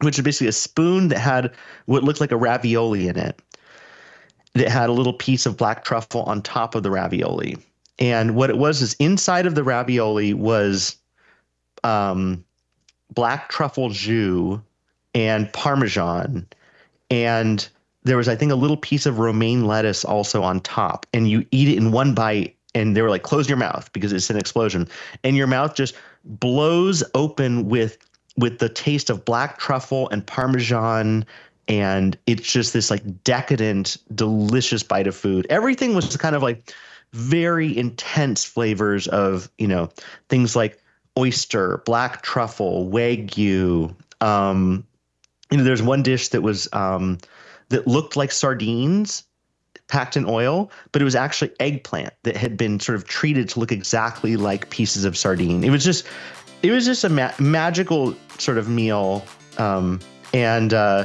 which is basically a spoon that had what looked like a ravioli in it. That had a little piece of black truffle on top of the ravioli. and what it was is inside of the ravioli was um, black truffle jus and parmesan, and there was I think a little piece of romaine lettuce also on top, and you eat it in one bite. And they were like, "Close your mouth because it's an explosion," and your mouth just blows open with with the taste of black truffle and parmesan and it's just this like decadent delicious bite of food everything was kind of like very intense flavors of you know things like oyster black truffle wagyu um you know there's one dish that was um that looked like sardines packed in oil, but it was actually eggplant that had been sort of treated to look exactly like pieces of sardine. It was just, it was just a ma- magical sort of meal, um, and uh,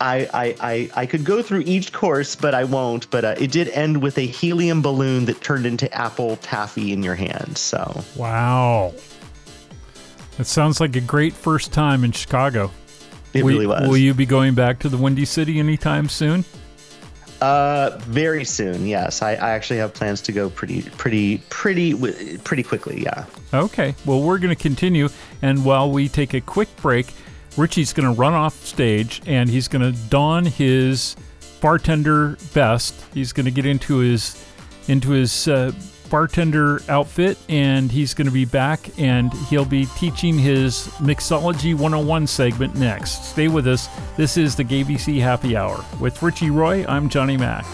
I, I, I I could go through each course, but I won't. But uh, it did end with a helium balloon that turned into apple taffy in your hand. So Wow. That sounds like a great first time in Chicago. It will, really was. Will you be going back to the Windy City anytime soon? Uh, very soon. Yes, I, I actually have plans to go pretty, pretty, pretty, pretty quickly. Yeah. Okay. Well, we're going to continue. And while we take a quick break, Richie's going to run off stage and he's going to don his bartender vest. He's going to get into his into his uh, bartender outfit and he's going to be back and he'll be teaching his mixology 101 segment next. Stay with us. This is the GAYBC Happy Hour with Richie Roy. I'm Johnny Mac.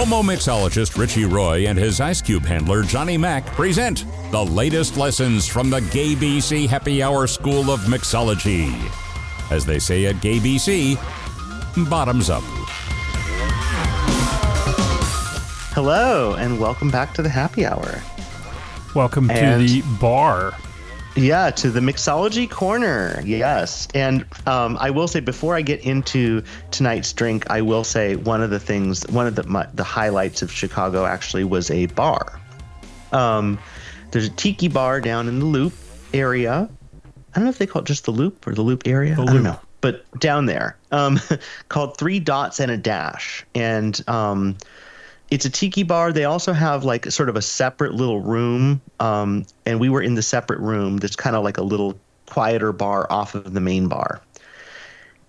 Homo mixologist Richie Roy and his ice cube handler Johnny Mac present the latest lessons from the GAYBC Happy Hour School of Mixology. As they say at GAYBC, bottoms up. Hello, and welcome back to the happy hour. Welcome And- to the bar. Yeah, to the mixology corner. Yes, and um, I will say before I get into tonight's drink, I will say one of the things, one of the my, the highlights of Chicago actually was a bar. Um, there's a tiki bar down in the Loop area. I don't know if they call it just the Loop or the Loop area. I Loop. don't know, but down there, um, called Three Dots and a Dash, and um, it's a tiki bar. They also have like sort of a separate little room, um, and we were in the separate room. That's kind of like a little quieter bar off of the main bar,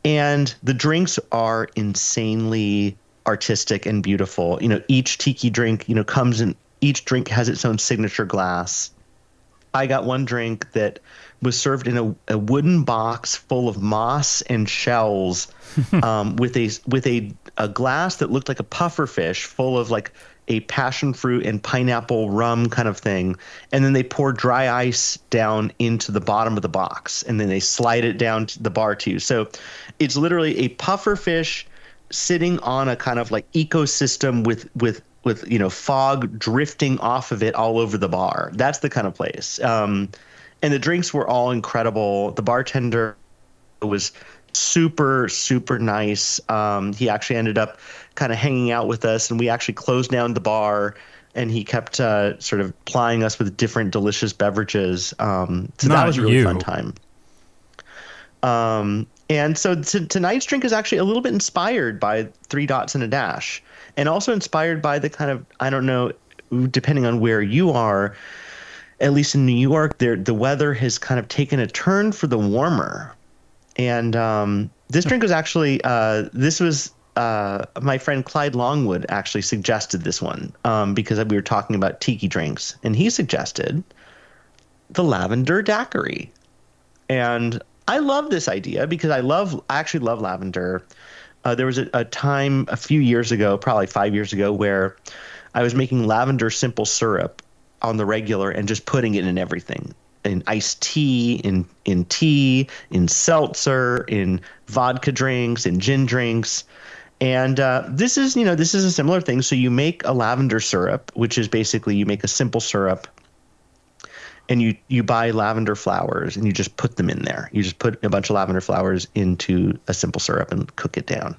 and the drinks are insanely artistic and beautiful. You know, each tiki drink, you know, comes in. Each drink has its own signature glass. I got one drink that was served in a, a wooden box full of moss and shells, um, with a with a a glass that looked like a puffer fish full of like a passion fruit and pineapple rum kind of thing, and then they pour dry ice down into the bottom of the box, and then they slide it down to the bar too. So, it's literally a puffer fish sitting on a kind of like ecosystem with with with you know fog drifting off of it all over the bar. That's the kind of place. Um, and the drinks were all incredible. The bartender was super super nice. Um, he actually ended up kind of hanging out with us, and we actually closed down the bar. And he kept uh, sort of plying us with different delicious beverages. Um, so that was a really you. fun time. Um, and so t- tonight's drink is actually a little bit inspired by Three Dots and a Dash, and also inspired by the kind of I don't know, depending on where you are. At least in New York, there the weather has kind of taken a turn for the warmer, and um, this drink was actually uh, this was uh, my friend Clyde Longwood actually suggested this one um, because we were talking about tiki drinks, and he suggested the lavender daiquiri. And I love this idea because I love, I actually love lavender. Uh, there was a, a time a few years ago, probably five years ago, where I was making lavender simple syrup on the regular and just putting it in everything in iced tea, in in tea, in seltzer, in vodka drinks, in gin drinks. And uh, this is, you know, this is a similar thing. So you make a lavender syrup, which is basically you make a simple syrup and you you buy lavender flowers and you just put them in there. You just put a bunch of lavender flowers into a simple syrup and cook it down,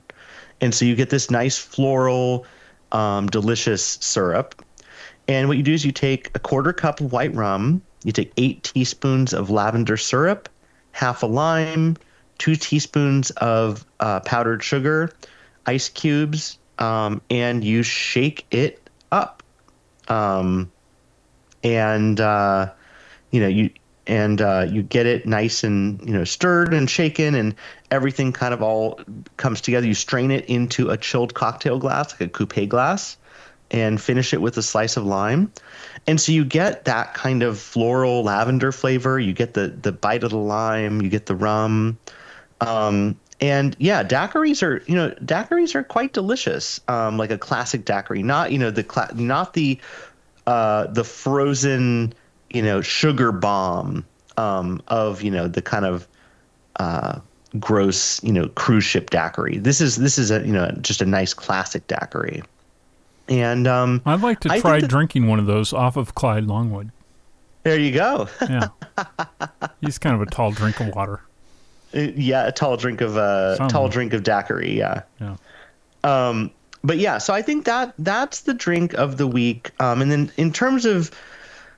and so you get this nice floral, um, delicious syrup. And what you do is you take a quarter cup of white rum, you take eight teaspoons of lavender syrup, half a lime, two teaspoons of uh, powdered sugar, ice cubes, um, and you shake it up. Um, and uh, you know you and uh, you get it nice and you know stirred and shaken and everything kind of all comes together you strain it into a chilled cocktail glass like a coupe glass and finish it with a slice of lime. And so you get that kind of floral lavender flavor. You get the the bite of the lime. You get the rum. Um, and yeah daiquiris are you know daiquiris are quite delicious. Um, like a classic daiquiri. Not you know the cla- not the uh, the frozen you know sugar bomb um, of you know the kind of uh, gross you know cruise ship daiquiri. This is this is a you know just a nice classic daiquiri. And um, I'd like to try that- drinking one of those off of Clyde Longwood. there you go. Yeah, he's kind of a tall drink of water. yeah, a tall drink of uh, tall drink of daiquiri. Yeah. Yeah. Um, but yeah, so I think that that's the drink of the week. Um, and then in terms of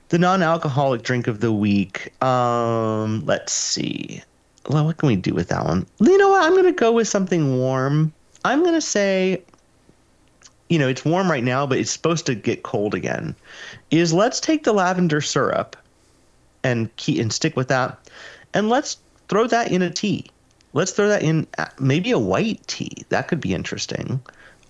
the non-alcoholic drink of the week, um, let's see. Well, what can we do with that one? You know what? I'm going to go with something warm. I'm going to say, you know, it's warm right now, but it's supposed to get cold again. Is let's take the lavender syrup and key and stick with that, and let's throw that in a tea. Let's throw that in uh, maybe a white tea. That could be interesting.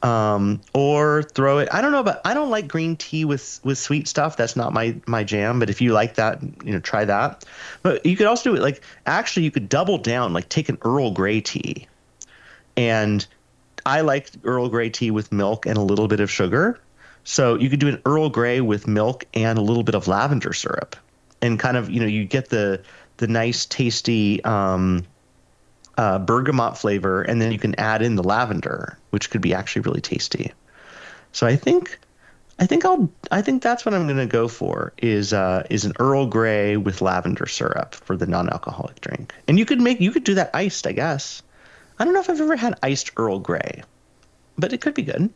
Um, or throw it. I don't know, but I don't like green tea with with sweet stuff. That's not my my jam. But if you like that, you know, try that. But you could also do it like actually, you could double down. Like take an Earl Grey tea, and I like Earl Grey tea with milk and a little bit of sugar. So you could do an Earl Grey with milk and a little bit of lavender syrup, and kind of you know you get the the nice tasty um, uh, bergamot flavor, and then you can add in the lavender, which could be actually really tasty. So I think, I think I'll, I think that's what I'm going to go for is uh, is an Earl Grey with lavender syrup for the non-alcoholic drink. And you could make, you could do that iced, I guess. I don't know if I've ever had iced Earl Grey, but it could be good.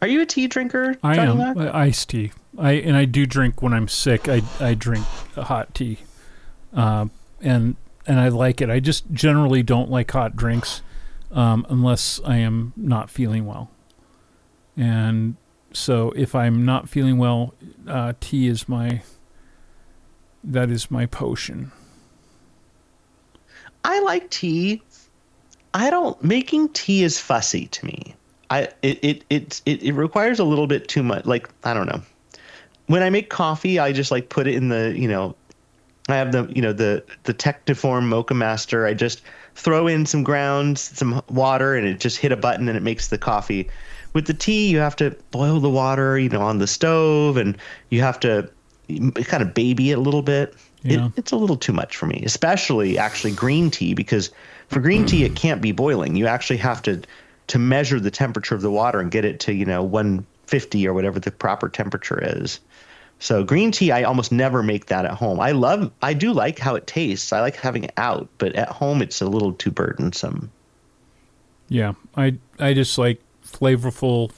Are you a tea drinker? I Johnny am Mac? uh, iced tea. I and I do drink when I'm sick. I I drink hot tea, uh, and and I like it. I just generally don't like hot drinks um, unless I am not feeling well. And so if I'm not feeling well, uh, tea is my that is my potion. I like tea. I don't making tea is fussy to me. I it it it it, requires a little bit too much. Like I don't know. When I make coffee, I just like put it in the you know. I have the you know the the Technivorm Moccamaster. I just throw in some grounds, some water, and it just hit a button and it makes the coffee. With the tea, you have to boil the water, you know, on the stove, and you have to kind of baby it a little bit. Yeah. It, it's a little too much for me, especially actually green tea because for green tea it can't be boiling. You actually have to to measure the temperature of the water and get it to you know 150 or whatever the proper temperature is. So green tea, I almost never make that at home. I love, I do like how it tastes. I like having it out, but at home it's a little too burdensome. Yeah, I I just like flavorful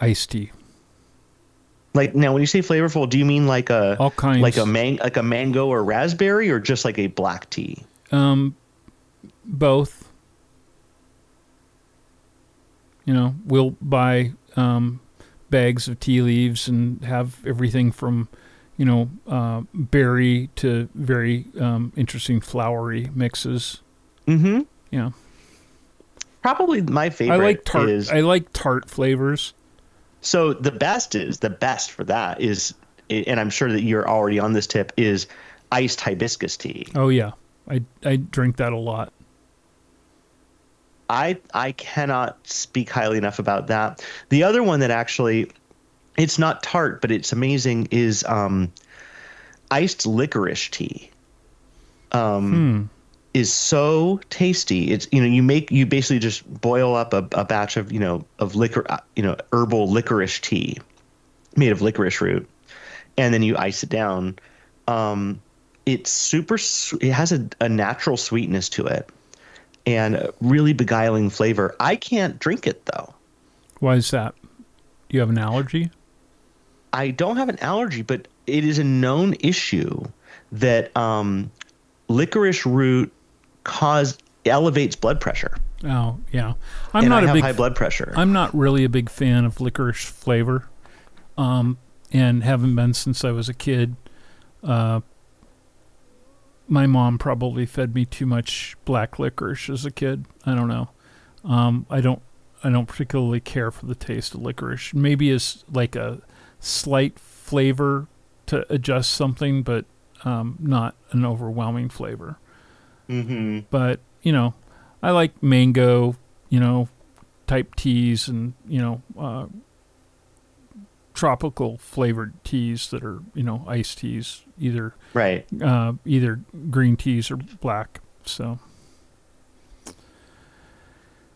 iced tea. Like now, when you say flavorful, do you mean like a All kinds. like a man like a mango or raspberry, or just like a black tea? Um, both. You know, we'll buy um, bags of tea leaves and have everything from, you know, uh, berry to very um, interesting flowery mixes. Mm-hmm. Yeah, Probably my favorite I like tart. is I like tart flavors. So the best is the best for that is, and I'm sure that you're already on this tip is iced hibiscus tea. Oh yeah, I I drink that a lot. I I cannot speak highly enough about that. The other one that actually, it's not tart, but it's amazing is um, iced licorice tea. Um, is so tasty. It's you know you make you basically just boil up a, a batch of you know of liquor uh, you know herbal licorice tea made of licorice root, and then you ice it down. Um, it's super. It has a, a natural sweetness to it, and a really beguiling flavor. I can't drink it though. Why is that? You have an allergy? I don't have an allergy, but it is a known issue that um, licorice root cause elevates blood pressure. Oh yeah, I'm and not I a big. high blood pressure. I'm not really a big fan of licorice flavor, um, and haven't been since I was a kid. Uh, my mom probably fed me too much black licorice as a kid. I don't know. Um, I don't. I don't particularly care for the taste of licorice. Maybe as like a slight flavor to adjust something, but um, not an overwhelming flavor. Mm-hmm. But you know, I like mango, you know, type teas and you know, uh, tropical flavored teas that are you know iced teas, either Right. uh, either green teas or black. So,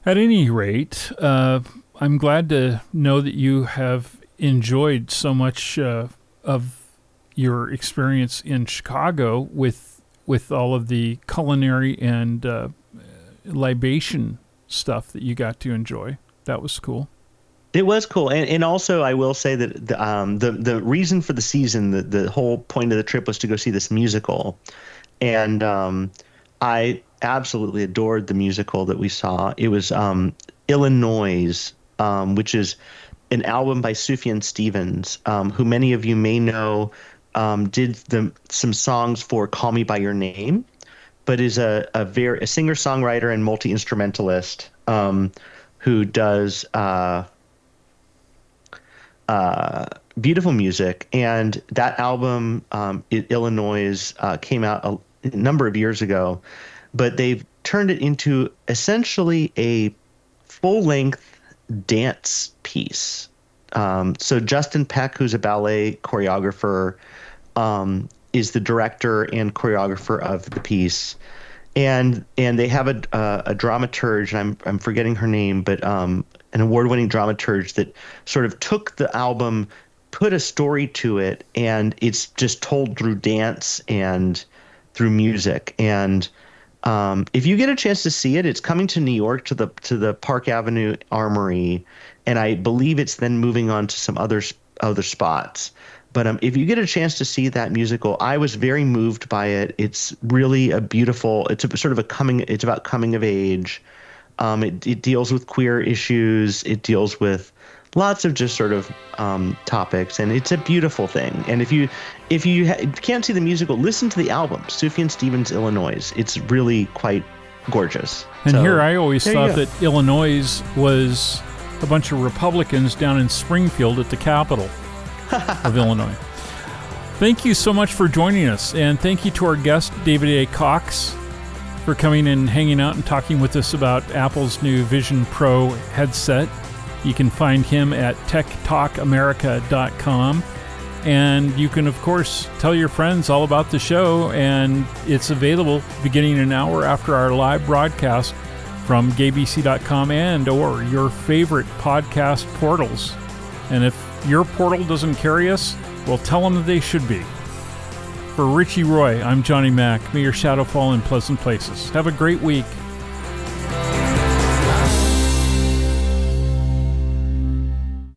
at any rate, uh, I'm glad to know that you have enjoyed so much uh, of your experience in Chicago with with all of the culinary and uh, libation stuff that you got to enjoy. That was cool. It was cool, and and also I will say that the um the the reason for the season, the the whole point of the trip was to go see this musical, and um, I absolutely adored the musical that we saw. It was um Illinois, um, which is an album by Sufjan Stevens, um, who many of you may know, um, did the some songs for "Call Me by Your Name," but is a a very a singer songwriter and multi instrumentalist um, who does. Uh, uh, beautiful music, and that album, um, Illinois, uh, came out a, number of years ago, but they've turned it into essentially a full-length dance piece. Um, so Justin Peck, who's a ballet choreographer, um, is the director and choreographer of the piece, and and they have a uh, a dramaturge, and I'm I'm forgetting her name, but um, an award-winning dramaturge that sort of took the album, put a story to it, and it's just told through dance and through music. And um, if you get a chance to see it, it's coming to New York to the to the Park Avenue Armory, and I believe it's then moving on to some other other spots. But um, if you get a chance to see that musical, I was very moved by it. It's really a beautiful. It's a, sort of a coming. It's about coming of age. Um, it, it deals with queer issues. It deals with lots of just sort of um, topics, and it's a beautiful thing. And if you if you ha- can't see the musical, listen to the album, Sufjan Stevens, Illinois. It's really quite gorgeous. And So, here I always thought that Illinois was a bunch of Republicans down in Springfield at the capital of Illinois. Thank you so much for joining us, and thank you to our guest, David A. Cox, for coming and hanging out and talking with us about Apple's new Vision Pro headset. You can find him at techtalkamerica.com. And you can, of course, tell your friends all about the show, and it's available beginning an hour after our live broadcast from gaybc.com and or your favorite podcast portals. And if your portal doesn't carry us, well, tell them that they should be. For Richie Roy, I'm Johnny Mac. May your shadow fall in pleasant places. Have a great week.